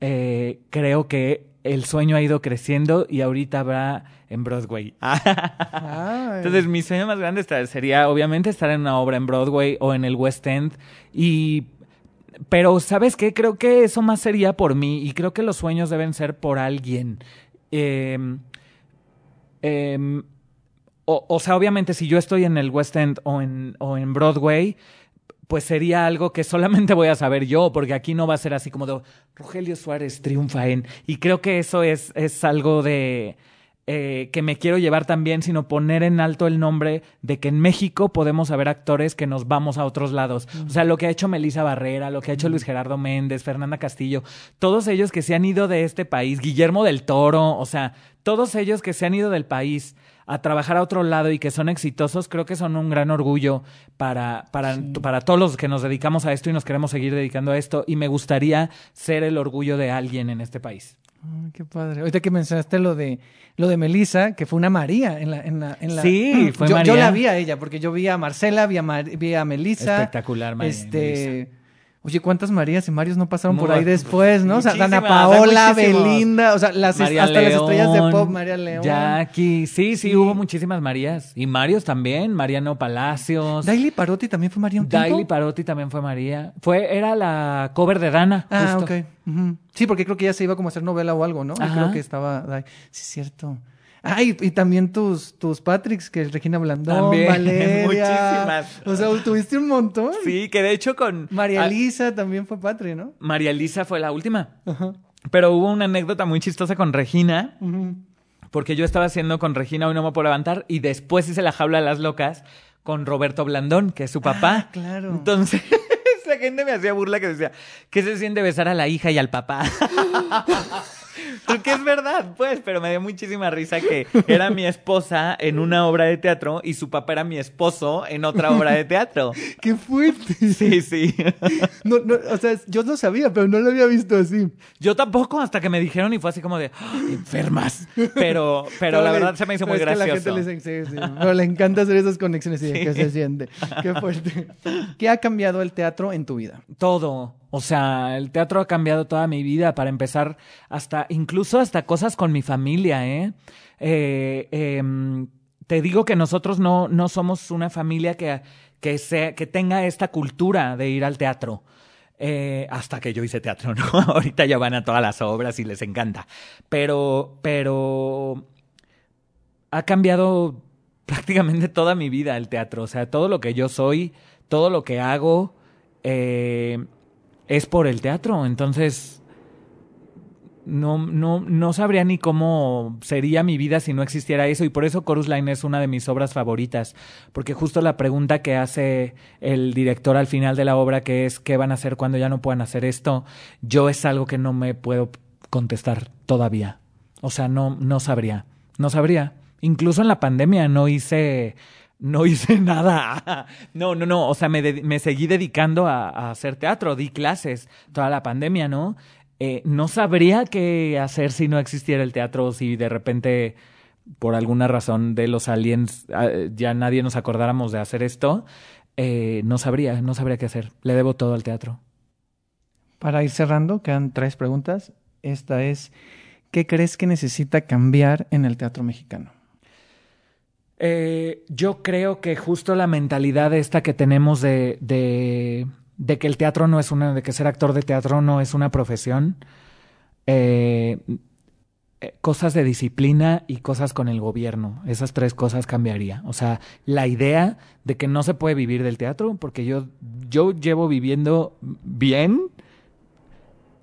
eh, creo que el sueño ha ido creciendo y ahorita habrá en Broadway. Entonces, mi sueño más grande sería, obviamente, estar en una obra en Broadway o en el West End. Y. Pero, ¿sabes qué? Creo que eso más sería por mí. Y creo que los sueños deben ser por alguien. Em, o, o sea, obviamente, si yo estoy en el West End o en, o en Broadway, pues sería algo que solamente voy a saber yo, porque aquí no va a ser así como de Rogelio Suárez triunfa en. Y creo que eso es, es algo de eh, que me quiero llevar también, sino poner en alto el nombre de que en México podemos haber actores que nos vamos a otros lados. O sea, lo que ha hecho Melissa Barrera, lo que ha hecho Luis Gerardo Méndez, Fernanda Castillo, todos ellos que se han ido de este país, Guillermo del Toro, o sea, todos ellos que se han ido del país a trabajar a otro lado y que son exitosos, creo que son un gran orgullo para, para, para todos los que nos dedicamos a esto y nos queremos seguir dedicando a esto. Y me gustaría ser el orgullo de alguien en este país. Ay, qué padre. Ahorita que mencionaste lo de lo de Melissa, que fue una María en la, en la, en la- Sí, fue yo, María. Yo la vi a ella, porque yo vi a Marcela, vi a, Mar- vi a Melissa. Espectacular, María Este, Oye, ¿cuántas Marías y Marios no pasaron por ahí después, no? O sea, Dana Paola. Belinda, o sea, las, María hasta las estrellas de pop, María León. Jackie, sí, sí, Sí. hubo muchísimas Marías. Y Marios también, Mariano Palacios. Daily Parotti también fue María un tiempo. Daily Parotti también fue María. Fue, era la cover de Dana. Ah, justo. ok. Sí, porque creo que ya se iba como a hacer novela o algo, ¿no? Creo que estaba... sí, es cierto. Ah, y, también tus, tus Patricks, que es Regina Blandón, También, Valeria. muchísimas. O sea, tuviste un montón. Sí, que de hecho con... María ah, Elisa también fue Patri, ¿no? María Elisa fue la última. Ajá. Pero hubo una anécdota muy chistosa con Regina. Ujú. Porque yo estaba haciendo con Regina No Me Puedo Levantar y después hice la jaula de las locas con Roberto Blandón, que es su papá. Ah, claro. Entonces, la gente me hacía burla que decía, ¿qué se siente besar a la hija y al papá? Porque es verdad, pues, pero me dio muchísima risa que era mi esposa en una obra de teatro y su papá era mi esposo en otra obra de teatro. ¡Qué fuerte! Sí, sí. No, no, o sea, yo lo sabía, pero no lo había visto así. Yo tampoco, hasta que me dijeron y fue así como de, "Ah, enfermas. Pero, pero la verdad se me hizo muy que gracioso. la gente le, sí, sí. Pero le encanta hacer esas conexiones y de Sí. que se siente. Qué fuerte. ¿Qué ha cambiado el teatro en tu vida? Todo. O sea, el teatro ha cambiado toda mi vida. Para empezar, hasta, incluso hasta cosas con mi familia, ¿eh? Eh, em, te digo que nosotros no, no somos una familia que, que, sea, que tenga esta cultura de ir al teatro. Eh, hasta que yo hice teatro, ¿no? Ahorita ya van a todas las obras y les encanta. Pero, pero ha cambiado prácticamente toda mi vida el teatro. O sea, todo lo que yo soy, todo lo que hago, eh, es por el teatro. Entonces, no, no, no sabría ni cómo sería mi vida si no existiera eso. Y por eso Chorus Line es una de mis obras favoritas. Porque justo la pregunta que hace el director al final de la obra, que es ¿qué van a hacer cuando ya no puedan hacer esto? Yo es algo que no me puedo contestar todavía. O sea, no, no sabría. No sabría. Incluso en la pandemia no hice no hice nada. No, no, no. O sea, me, me seguí dedicando a, a hacer teatro, di clases toda la pandemia, ¿no? Eh, no sabría qué hacer si no existiera el teatro, si de repente, por alguna razón de los aliens, ah, ya nadie nos acordáramos de hacer esto. Eh, no sabría, no sabría qué hacer. Le debo todo al teatro. Para ir cerrando, quedan tres preguntas. Esta es, ¿qué crees que necesita cambiar en el teatro mexicano? Eh, yo creo que justo la mentalidad esta que tenemos de, de, de que el teatro no es una, de que ser actor de teatro no es una profesión, eh, eh, cosas de disciplina y cosas con el gobierno, esas tres cosas cambiaría. O sea, la idea de que no se puede vivir del teatro, porque yo, yo llevo viviendo bien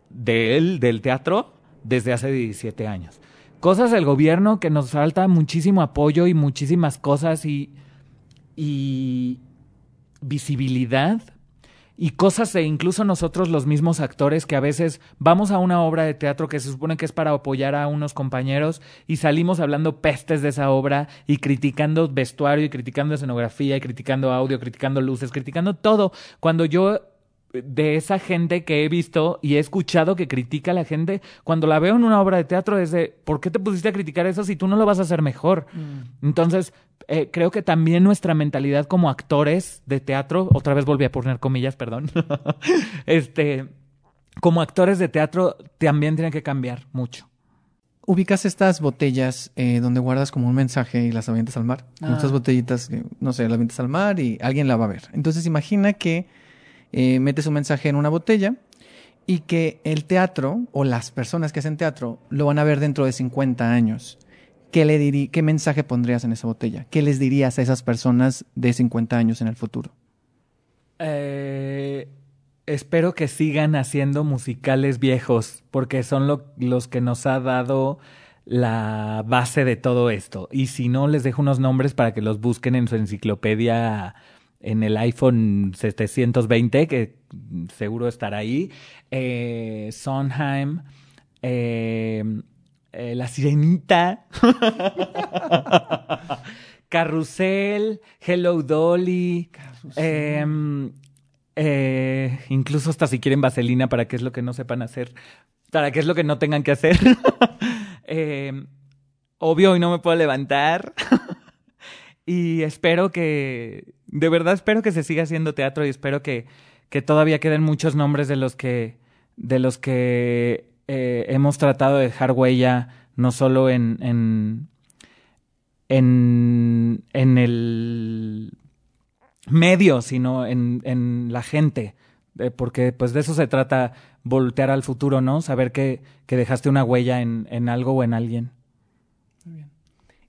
de él, del teatro, desde hace 17 años. Cosas del gobierno que nos falta muchísimo apoyo y muchísimas cosas y, y visibilidad y cosas e incluso nosotros los mismos actores que a veces vamos a una obra de teatro que se supone que es para apoyar a unos compañeros y salimos hablando pestes de esa obra y criticando vestuario y criticando escenografía y criticando audio, criticando luces, criticando todo. Cuando yo de esa gente que he visto y he escuchado que critica a la gente, cuando la veo en una obra de teatro es de, ¿por qué te pusiste a criticar eso si tú no lo vas a hacer mejor? Entonces, eh, creo que también nuestra mentalidad como actores de teatro, otra vez volví a poner comillas, perdón, este, como actores de teatro también tiene que cambiar mucho. Ubicas estas botellas eh, donde guardas como un mensaje y las avientas al mar. Ah. Estas botellitas, que, no sé, las avientas al mar y alguien la va a ver. Entonces imagina que eh, metes un mensaje en una botella y que el teatro o las personas que hacen teatro lo van a ver dentro de 50 años. ¿Qué, le dirí- ¿Qué mensaje pondrías en esa botella? ¿Qué les dirías a esas personas de 50 años en el futuro? Eh, espero que sigan haciendo musicales viejos, porque son lo- los que nos ha dado la base de todo esto. Y si no, les dejo unos nombres para que los busquen en su enciclopedia en el iPhone 720, que seguro estará ahí. Eh, Sondheim, eh, eh, La Sirenita. Carrusel, Hello Dolly, em, eh, incluso hasta si quieren vaselina para qué es lo que no sepan hacer, para qué es lo que no tengan que hacer. Em, obvio, hoy no me puedo levantar. y espero que, de verdad espero que se siga haciendo teatro y espero que, que todavía queden muchos nombres de los que, de los que eh, hemos tratado de dejar huella, no solo en, en, en, en el medio, sino en, en la gente. Eh, porque pues de eso se trata voltear al futuro, ¿no? Saber que, que dejaste una huella en, en algo o en alguien.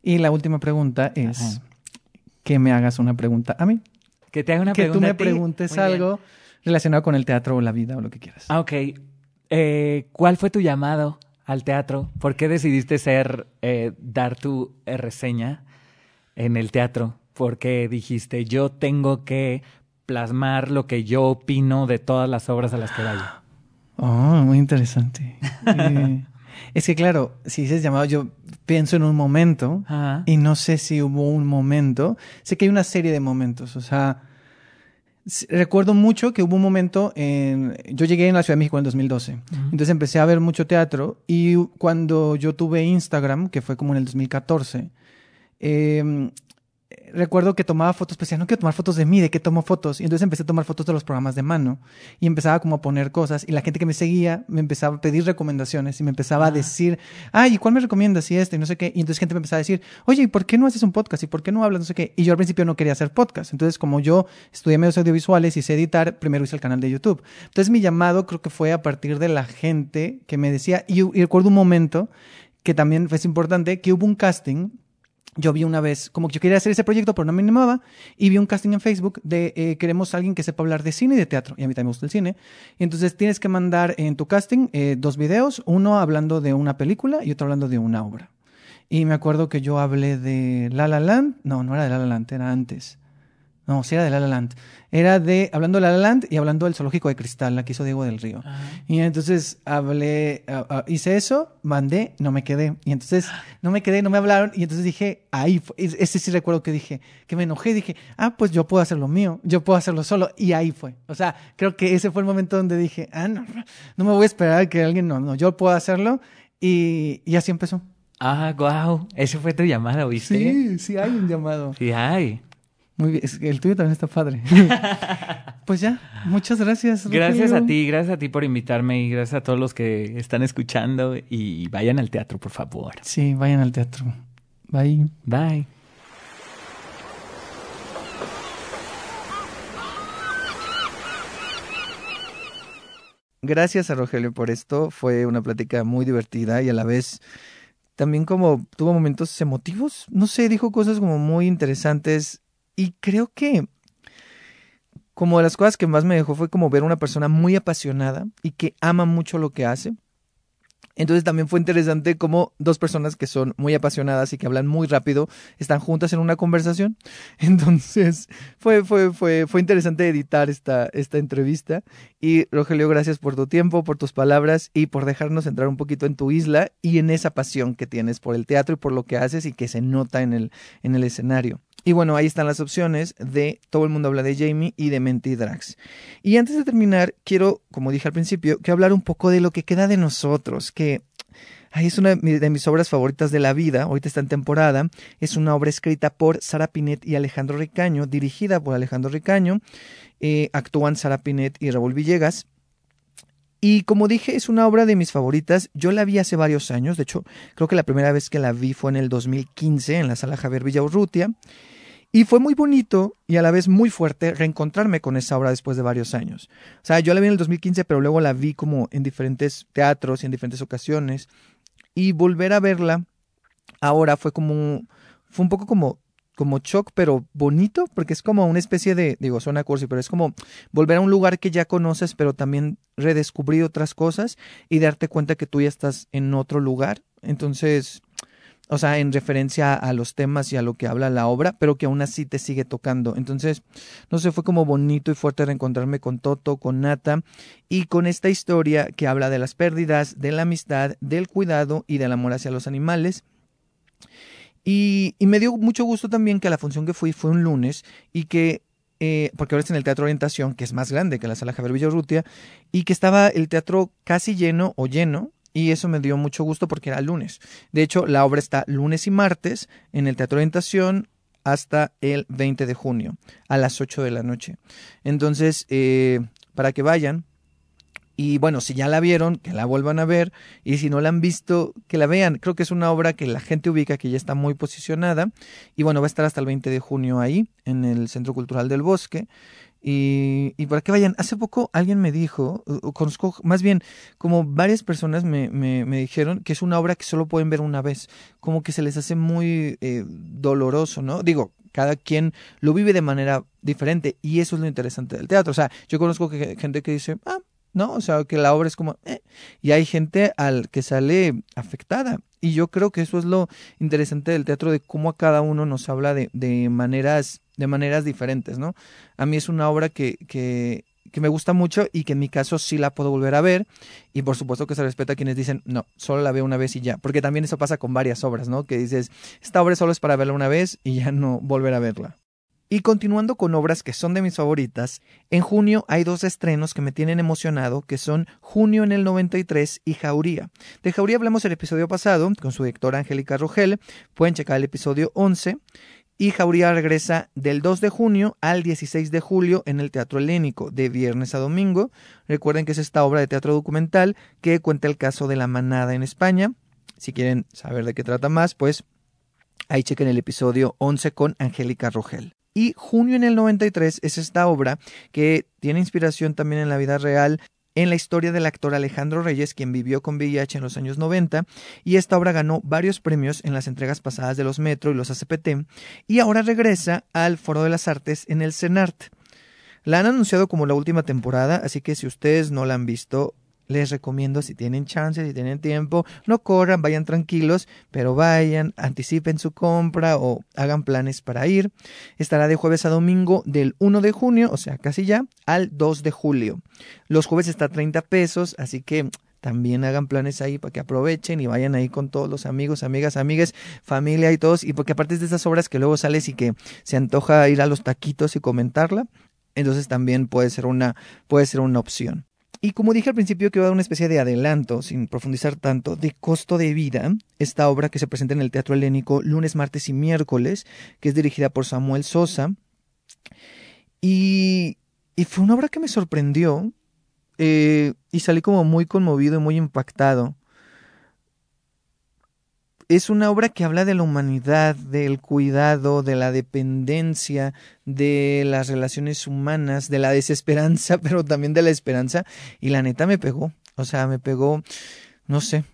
Y la última pregunta es Ajá. Que me hagas una pregunta a mí. Que te haga una que tú pregunta. me a ti. preguntes Muy bien. algo relacionado con el teatro o la vida o lo que quieras. Ah, ok. Eh, ¿Cuál fue tu llamado al teatro? ¿Por qué decidiste ser, eh, dar tu reseña en el teatro? Porque dijiste, yo tengo que plasmar lo que yo opino de todas las obras a las que vaya. Oh, muy interesante. Eh, es que claro, si dices llamado, yo pienso en un momento Ajá. y no sé si hubo un momento. Sé que hay una serie de momentos. O sea, recuerdo mucho que hubo un momento en... Yo llegué en la Ciudad de México en 2012. Entonces empecé a ver mucho teatro y cuando yo tuve Instagram, que fue como en el 2014, eh, recuerdo que tomaba fotos, pues decía, no quiero tomar fotos de mí, ¿de qué tomo fotos? Y entonces empecé a tomar fotos de los programas de mano y empezaba como a poner cosas y la gente que me seguía me empezaba a pedir recomendaciones y me empezaba a decir, ay, ¿y cuál me recomiendas? Y este, y no sé qué. Y entonces gente me empezaba a decir, oye, ¿y por qué no haces un podcast? ¿Y por qué no hablas? No sé qué. Y yo al principio no quería hacer podcast. Entonces, como yo estudié medios audiovisuales y sé editar, primero hice el canal de YouTube. Entonces, mi llamado creo que fue a partir de la gente que me decía, y, y recuerdo un momento que también fue importante, que hubo un casting yo vi una vez, como que yo quería hacer ese proyecto, pero no me animaba, y vi un casting en Facebook de eh, queremos alguien que sepa hablar de cine y de teatro, y a mí también me gusta el cine. Y entonces tienes que mandar en tu casting eh, dos videos, uno hablando de una película y otro hablando de una obra. Y me acuerdo que yo hablé de La La Land, no, no era de La La Land, era antes. No, sí era de La La Land. Era de, hablando de La La Land y hablando del zoológico de cristal, la que hizo Diego del Río. Y entonces hablé, ah, ah, hice eso, mandé, no me quedé. Y entonces no me quedé, no me hablaron. Y entonces dije, ahí, fue. Es- ese sí recuerdo que dije, que me enojé. Dije, ah, pues yo puedo hacer lo mío, yo puedo hacerlo solo. Y ahí fue. O sea, creo que ese fue el momento donde dije, ah, no, no me voy a esperar a que alguien, no, no, yo puedo hacerlo. Y, y así empezó. Ah, wow. Ese fue tu llamada, ¿viste? Sí, sí hay un llamado. Sí, hay. Muy bien, es que el tuyo también está padre. pues ya, muchas gracias. Gracias a ti, gracias a ti por invitarme y gracias a todos los que están escuchando y vayan al teatro, por favor. Sí, vayan al teatro. Bye. Bye. Gracias a Rogelio por esto. Fue una plática muy divertida y a la vez también como tuvo momentos emotivos. No sé, dijo cosas como muy interesantes y creo que como de las cosas que más me dejó fue como ver una persona muy apasionada y que ama mucho lo que hace. Entonces también fue interesante como dos personas que son muy apasionadas y que hablan muy rápido están juntas en una conversación. Entonces fue, fue, fue, fue interesante editar esta, esta entrevista. Y Rogelio, gracias por tu tiempo, por tus palabras y por dejarnos entrar un poquito en tu isla y en esa pasión que tienes por el teatro y por lo que haces y que se nota en el, en el escenario. Y bueno, ahí están las opciones de Todo el mundo habla de Jamie y de Mentidrax. Y antes de terminar, quiero, como dije al principio, que hablar un poco de lo que queda de nosotros, que ay, es una de mis obras favoritas de la vida, ahorita está en temporada, es una obra escrita por Sara Pinet y Alejandro Ricaño, dirigida por Alejandro Ricaño, eh, actúan Sara Pinet y Raúl Villegas. Y como dije, es una obra de mis favoritas. Yo la vi hace varios años. De hecho, creo que la primera vez que la vi fue en el 2015 en la sala Javier Villaurrutia. Y fue muy bonito y a la vez muy fuerte reencontrarme con esa obra después de varios años. O sea, yo la vi en el 2015, pero luego la vi como en diferentes teatros y en diferentes ocasiones. Y volver a verla ahora fue como, fue un poco como, como shock, pero bonito, porque es como una especie de, digo, suena cursi, pero es como volver a un lugar que ya conoces, pero también redescubrir otras cosas y darte cuenta que tú ya estás en otro lugar. Entonces, o sea, en referencia a los temas y a lo que habla la obra, pero que aún así te sigue tocando. Entonces, no sé, fue como bonito y fuerte reencontrarme con Toto, con Nata y con esta historia que habla de las pérdidas, de la amistad, del cuidado y del amor hacia los animales. Y, y me dio mucho gusto también que la función que fui fue un lunes y que eh, porque ahora está en el Teatro Orientación, que es más grande que la sala Javier Villarrutia, y que estaba el teatro casi lleno o lleno, y eso me dio mucho gusto porque era lunes. De hecho, la obra está lunes y martes en el Teatro Orientación hasta el 20 de junio, a las 8 de la noche. Entonces, eh, para que vayan. Y bueno, si ya la vieron, que la vuelvan a ver. Y si no la han visto, que la vean. Creo que es una obra que la gente ubica, que ya está muy posicionada. Y bueno, va a estar hasta el 20 de junio ahí, en el Centro Cultural del Bosque. Y, y para que vayan, hace poco alguien me dijo, o- conozco, más bien, como varias personas me, me, me dijeron que es una obra que solo pueden ver una vez, como que se les hace muy eh, doloroso, ¿no? Digo, cada quien lo vive de manera diferente y eso es lo interesante del teatro. O sea, yo conozco gente que dice, ah, no, o sea, que la obra es como, eh, y hay gente al que sale afectada. Y yo creo que eso es lo interesante del teatro, de cómo a cada uno nos habla de, de maneras, de maneras diferentes, ¿no? A mí es una obra que, que, que me gusta mucho y que en mi caso sí la puedo volver a ver. Y por supuesto que se respeta a quienes dicen, no, solo la veo una vez y ya. Porque también eso pasa con varias obras, ¿no? Que dices, esta obra solo es para verla una vez y ya no volver a verla. Y continuando con obras que son de mis favoritas, en junio hay dos estrenos que me tienen emocionado, que son Junio en el 93 y Jauría. De Jauría hablamos el episodio pasado con su directora Angélica Rogel, pueden checar el episodio 11. Y Jauría regresa del 2 de junio al 16 de julio en el Teatro Helénico, de viernes a domingo. Recuerden que es esta obra de teatro documental que cuenta el caso de la manada en España. Si quieren saber de qué trata más, pues ahí chequen el episodio 11 con Angélica Rogel. Y Junio en el 93 es esta obra que tiene inspiración también en la vida real en la historia del actor Alejandro Reyes, quien vivió con VIH en los años 90, y esta obra ganó varios premios en las entregas pasadas de los Metro y los ACPT, y ahora regresa al Foro de las Artes en el CENART. La han anunciado como la última temporada, así que si ustedes no la han visto, les recomiendo si tienen chance, si tienen tiempo, no corran, vayan tranquilos, pero vayan, anticipen su compra o hagan planes para ir. Estará de jueves a domingo del 1 de junio, o sea, casi ya, al 2 de julio. Los jueves está a 30 pesos, así que también hagan planes ahí para que aprovechen y vayan ahí con todos los amigos, amigas, amigas, familia y todos. Y porque aparte es de esas obras que luego sales y que se antoja ir a los taquitos y comentarla, entonces también puede ser una, puede ser una opción. Y como dije al principio que iba a dar una especie de adelanto, sin profundizar tanto, de costo de vida, esta obra que se presenta en el Teatro Helénico lunes, martes y miércoles, que es dirigida por Samuel Sosa. Y, y fue una obra que me sorprendió eh, y salí como muy conmovido y muy impactado. Es una obra que habla de la humanidad, del cuidado, de la dependencia, de las relaciones humanas, de la desesperanza, pero también de la esperanza. Y la neta me pegó. O sea, me pegó, no sé,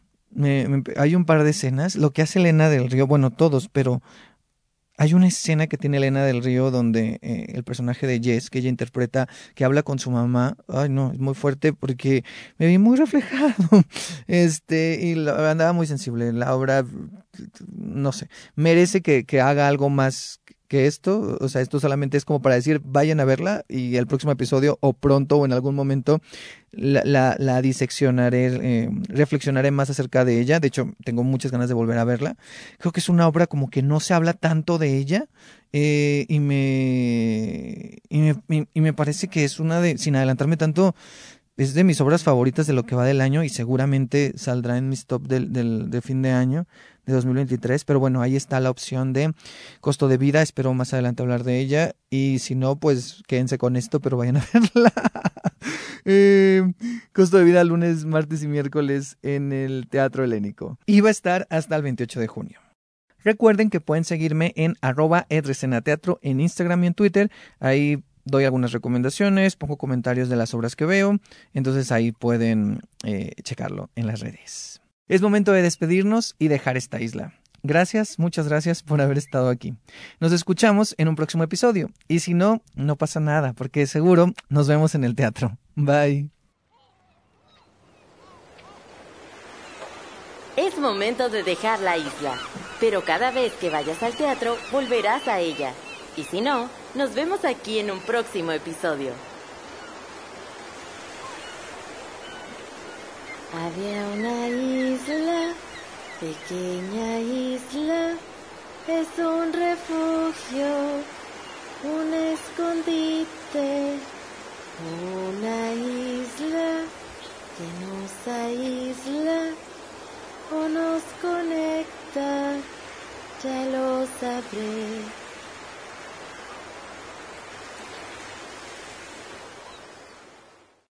hay un par de escenas. Lo que hace Elena del Río, bueno, todos, pero hay una escena que tiene Elena del Río donde eh, el personaje de Jess, que ella interpreta, que habla con su mamá, ay no, es muy fuerte porque me vi muy reflejado. Este, y andaba muy sensible. La obra, no sé, merece que, que haga algo más que esto, o sea, esto solamente es como para decir, vayan a verla y el próximo episodio o pronto o en algún momento la, la, diseccionaré, eh, reflexionaré más acerca de ella. De hecho, tengo muchas ganas de volver a verla. Creo que es una obra como que no se habla tanto de ella eh, y, me, y, me, y me parece que es una de, sin adelantarme tanto, es de mis obras favoritas de lo que va del año y seguramente saldrá en mis top del, del, de fin de año de 2023, pero bueno, ahí está la opción de costo de vida, espero más adelante hablar de ella y si no, pues quédense con esto, pero vayan a verla. eh, costo de vida lunes, martes y miércoles en el Teatro Helénico. Y va a estar hasta el 28 de junio. Recuerden que pueden seguirme en arroba teatro en Instagram y en Twitter, ahí doy algunas recomendaciones, pongo comentarios de las obras que veo, entonces ahí pueden eh, checarlo en las redes. Es momento de despedirnos y dejar esta isla. Gracias, muchas gracias por haber estado aquí. Nos escuchamos en un próximo episodio. Y si no, no pasa nada, porque seguro nos vemos en el teatro. Bye. Es momento de dejar la isla, pero cada vez que vayas al teatro volverás a ella. Y si no, nos vemos aquí en un próximo episodio. Había una isla, pequeña isla, es un refugio, un escondite, una isla que nos aísla o nos conecta, ya lo sabré.